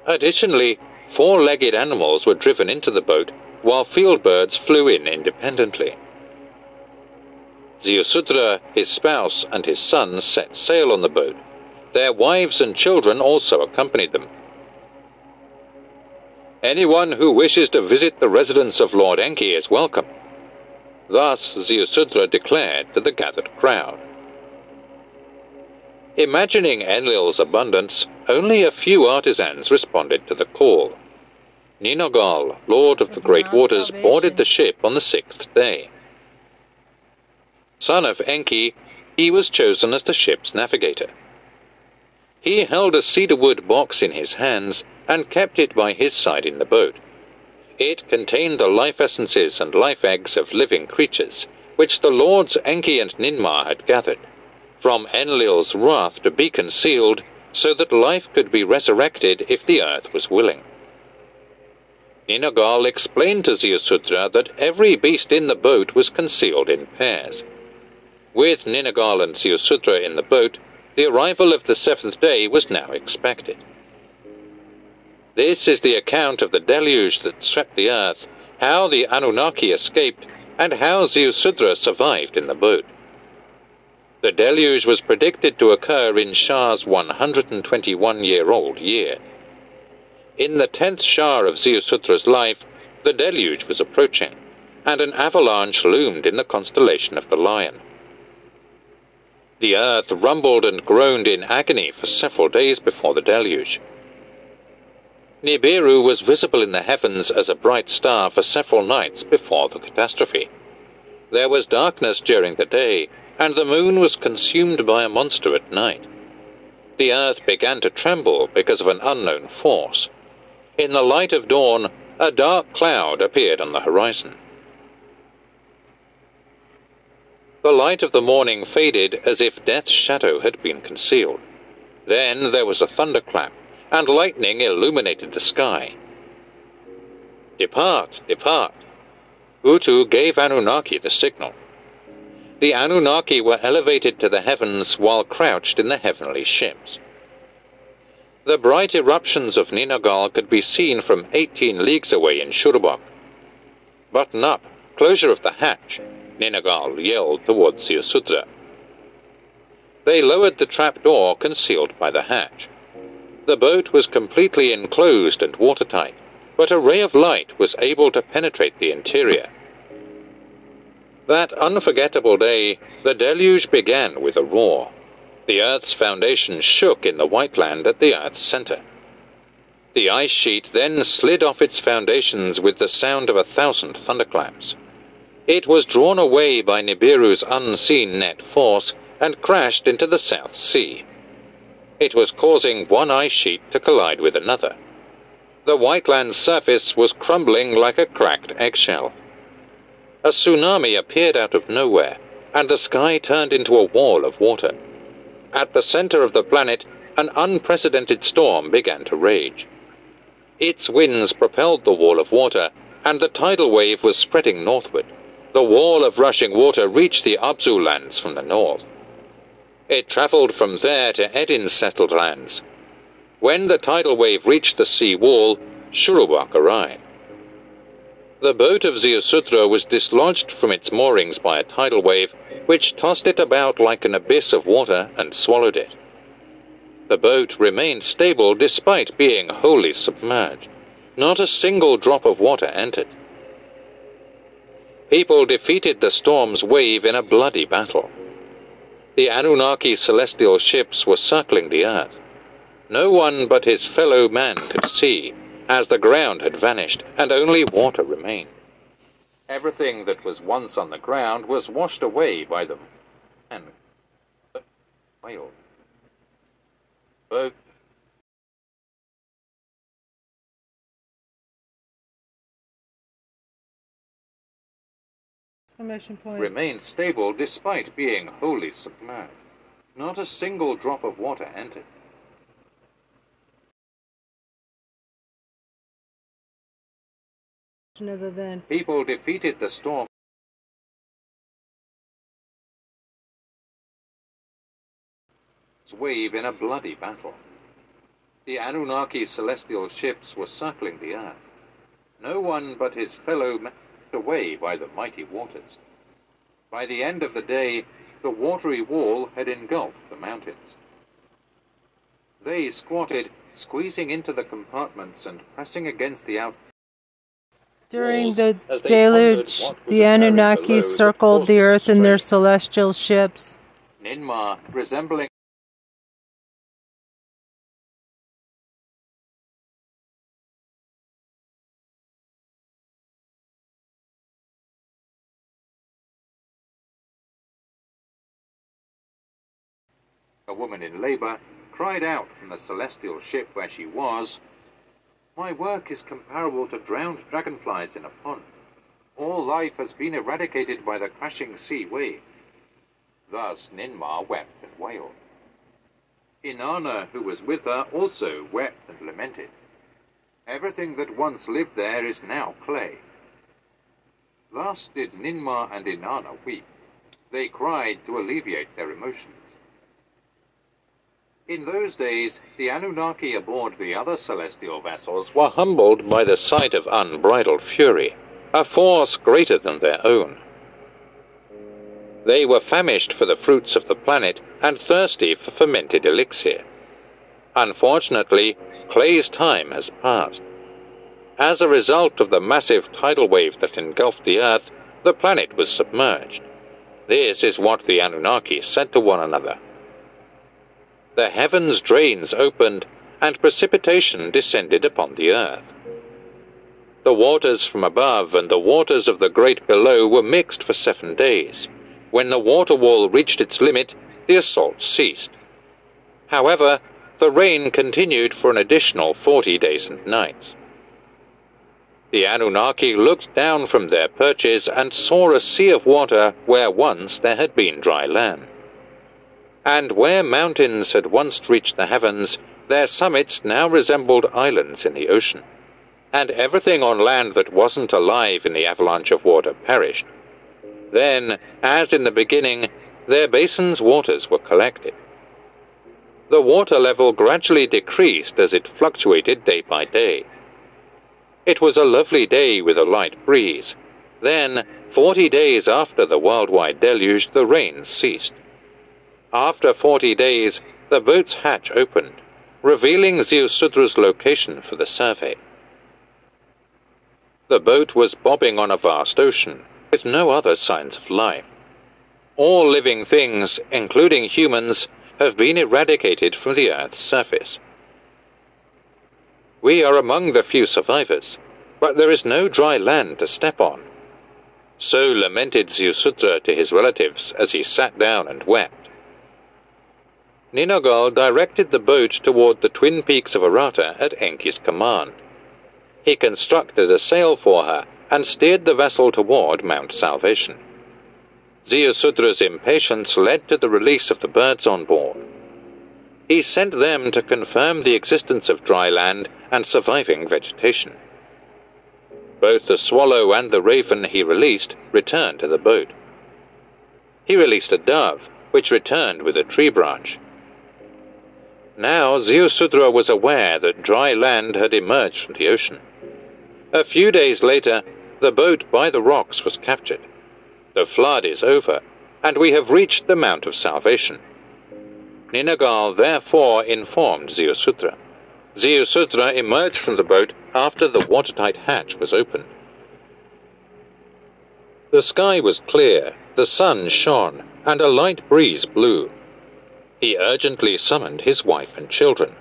Additionally, four-legged animals were driven into the boat, while field birds flew in independently. Ziusudra, his spouse, and his sons set sail on the boat. Their wives and children also accompanied them. Anyone who wishes to visit the residence of Lord Enki is welcome. Thus Ziusudra declared to the gathered crowd. Imagining Enlil's abundance, only a few artisans responded to the call. Ninagal, lord of the great waters, boarded the ship on the sixth day. Son of Enki, he was chosen as the ship's navigator. He held a cedarwood box in his hands and kept it by his side in the boat. It contained the life essences and life eggs of living creatures, which the lords Enki and Ninmah had gathered from Enlil's wrath to be concealed, so that life could be resurrected if the earth was willing. Ninagal explained to Ziusudra that every beast in the boat was concealed in pairs. With Ninagal and Ziusudra in the boat, the arrival of the seventh day was now expected. This is the account of the deluge that swept the earth, how the Anunnaki escaped, and how Ziusudra survived in the boat. The deluge was predicted to occur in Shar's 121 year old year. In the tenth Shar of Ziusudra's life, the deluge was approaching, and an avalanche loomed in the constellation of the Lion. The earth rumbled and groaned in agony for several days before the deluge. Nibiru was visible in the heavens as a bright star for several nights before the catastrophe. There was darkness during the day, and the moon was consumed by a monster at night. The earth began to tremble because of an unknown force. In the light of dawn, a dark cloud appeared on the horizon. The light of the morning faded as if death's shadow had been concealed. Then there was a thunderclap, and lightning illuminated the sky. Depart, depart. Utu gave Anunnaki the signal. The Anunnaki were elevated to the heavens while crouched in the heavenly ships. The bright eruptions of Ninagal could be seen from 18 leagues away in Shuruppak. Button up, closure of the hatch, Ninagal yelled towards Ziusudra. They lowered the trap door concealed by the hatch. The boat was completely enclosed and watertight, but a ray of light was able to penetrate the interior. That unforgettable day, the deluge began with a roar. The Earth's foundation shook in the white land at the Earth's center. The ice sheet then slid off its foundations with the sound of a thousand thunderclaps. It was drawn away by Nibiru's unseen net force and crashed into the South Sea. It was causing one ice sheet to collide with another. The white land's surface was crumbling like a cracked eggshell. A tsunami appeared out of nowhere, and the sky turned into a wall of water. At the center of the planet, an unprecedented storm began to rage. Its winds propelled the wall of water, and the tidal wave was spreading northward. The wall of rushing water reached the Abzu lands from the north. It traveled from there to Edin's settled lands. When the tidal wave reached the sea wall, Shuruppak arrived. The boat of Ziusudra was dislodged from its moorings by a tidal wave, which tossed it about like an abyss of water and swallowed it. The boat remained stable despite being wholly submerged. Not a single drop of water entered. People defeated the storm's wave in a bloody battle. The Anunnaki celestial ships were circling the earth. No one but his fellow man could see as the ground had vanished and only water remained. Everything that was once on the ground was washed away by them. And whale. Boat point. remained stable despite being wholly submerged. Not a single drop of water entered. Of events. People defeated the storm. Wave in a bloody battle. The Anunnaki celestial ships were circling the earth. No one but his fellow man away by the mighty waters. By the end of the day, the watery wall had engulfed the mountains. They squatted, squeezing into the compartments and pressing against the out. During the as they pondered deluge, the Anunnaki below circled caused the earth in their celestial ships. Ninmah, resembling a woman in labor, cried out from the celestial ship where she was, My work is comparable to drowned dragonflies in a pond. All life has been eradicated by the crashing sea wave. Thus Ninmah wept and wailed. Inanna, who was with her, also wept and lamented. Everything that once lived there is now clay. Thus did Ninmah and Inanna weep. They cried to alleviate their emotions. In those days, the Anunnaki aboard the other celestial vessels were humbled by the sight of unbridled fury, a force greater than their own. They were famished for the fruits of the planet and thirsty for fermented elixir. Unfortunately, Clay's time has passed. As a result of the massive tidal wave that engulfed the Earth, the planet was submerged. This is what the Anunnaki said to one another. The heavens' drains opened, and precipitation descended upon the earth. The waters from above and the waters of the great below were mixed for seven days. When the water wall reached its limit, the assault ceased. However, the rain continued for an additional forty days and nights. The Anunnaki looked down from their perches and saw a sea of water where once there had been dry land. And where mountains had once reached the heavens, their summits now resembled islands in the ocean, and everything on land that wasn't alive in the avalanche of water perished. Then, as in the beginning, their basins' waters were collected. The water level gradually decreased as it fluctuated day by day. It was a lovely day with a light breeze. Then, forty days after the worldwide deluge, the rains ceased. After forty days, the boat's hatch opened, revealing Ziusudra's location for the survey. The boat was bobbing on a vast ocean, with no other signs of life. All living things, including humans, have been eradicated from the Earth's surface. We are among the few survivors, but there is no dry land to step on. So lamented Ziusudra to his relatives as he sat down and wept. Ninagal directed the boat toward the twin peaks of Arata at Enki's command. He constructed a sail for her and steered the vessel toward Mount Salvation. Ziusudra's impatience led to the release of the birds on board. He sent them to confirm the existence of dry land and surviving vegetation. Both the swallow and the raven he released returned to the boat. He released a dove, which returned with a tree branch. Now Ziusudra was aware that dry land had emerged from the ocean. A few days later, the boat by the rocks was captured. The flood is over, and we have reached the Mount of Salvation. Ninagal therefore informed Ziusudra. Ziusudra emerged from the boat after the watertight hatch was opened. The sky was clear, the sun shone, and a light breeze blew. He urgently summoned his wife and children.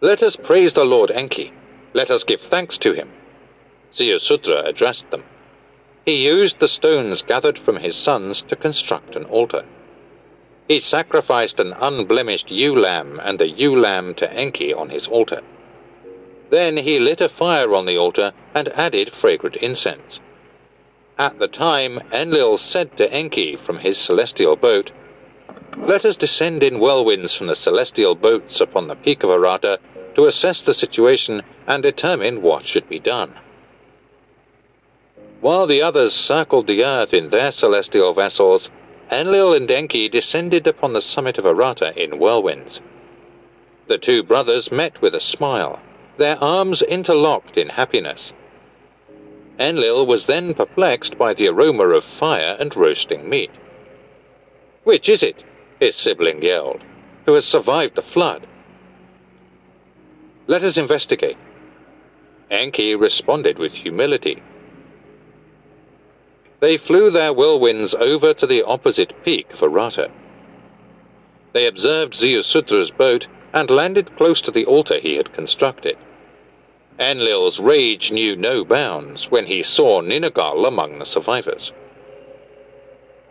Let us praise the Lord Enki. Let us give thanks to him. Ziusudra addressed them. He used the stones gathered from his sons to construct an altar. He sacrificed an unblemished ewe lamb and a ewe lamb to Enki on his altar. Then he lit a fire on the altar and added fragrant incense. At the time, Enlil said to Enki from his celestial boat, Let us descend in whirlwinds from the celestial boats upon the peak of Arata to assess the situation and determine what should be done. While the others circled the earth in their celestial vessels, Enlil and Enki descended upon the summit of Arata in whirlwinds. The two brothers met with a smile, their arms interlocked in happiness. Enlil was then perplexed by the aroma of fire and roasting meat. Which is it? His sibling yelled, who has survived the flood? Let us investigate. Enki responded with humility. They flew their whirlwinds over to the opposite peak of Arata. They observed Ziusudra's boat and landed close to the altar he had constructed. Enlil's rage knew no bounds when he saw Ninagal among the survivors.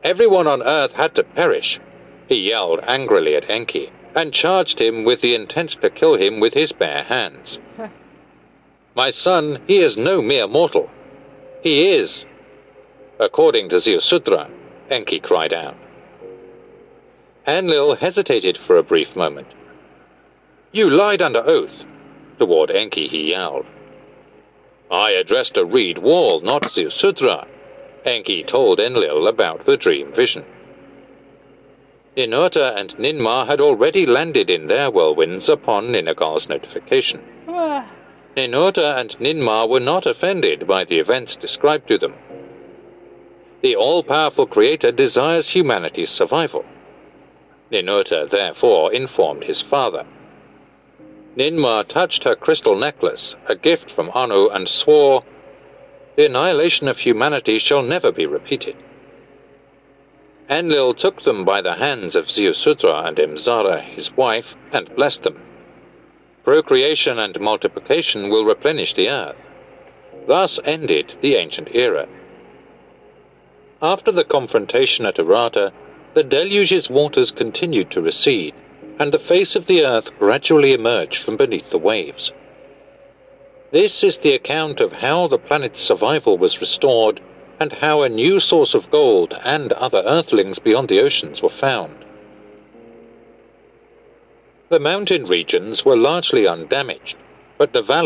Everyone on Earth had to perish, he yelled angrily at Enki, and charged him with the intent to kill him with his bare hands. My son, he is no mere mortal. He is, according to Ziusudra, Enki cried out. Enlil hesitated for a brief moment. You lied under oath. Toward Enki he yelled. I addressed a reed wall, not Ziusudra. Enki told Enlil about the dream vision. Ninurta and Ninmah had already landed in their whirlwinds upon Ninagal's notification. Ah. Ninurta and Ninmah were not offended by the events described to them. The all powerful Creator desires humanity's survival. Ninurta therefore informed his father. Ninmah touched her crystal necklace, a gift from Anu, and swore, The annihilation of humanity shall never be repeated. Enlil took them by the hands of Ziusudra and Imzara, his wife, and blessed them. Procreation and multiplication will replenish the earth. Thus ended the ancient era. After the confrontation at Arata, the deluge's waters continued to recede, and the face of the earth gradually emerged from beneath the waves. This is the account of how the planet's survival was restored and how a new source of gold and other earthlings beyond the oceans were found. The mountain regions were largely undamaged, but the valley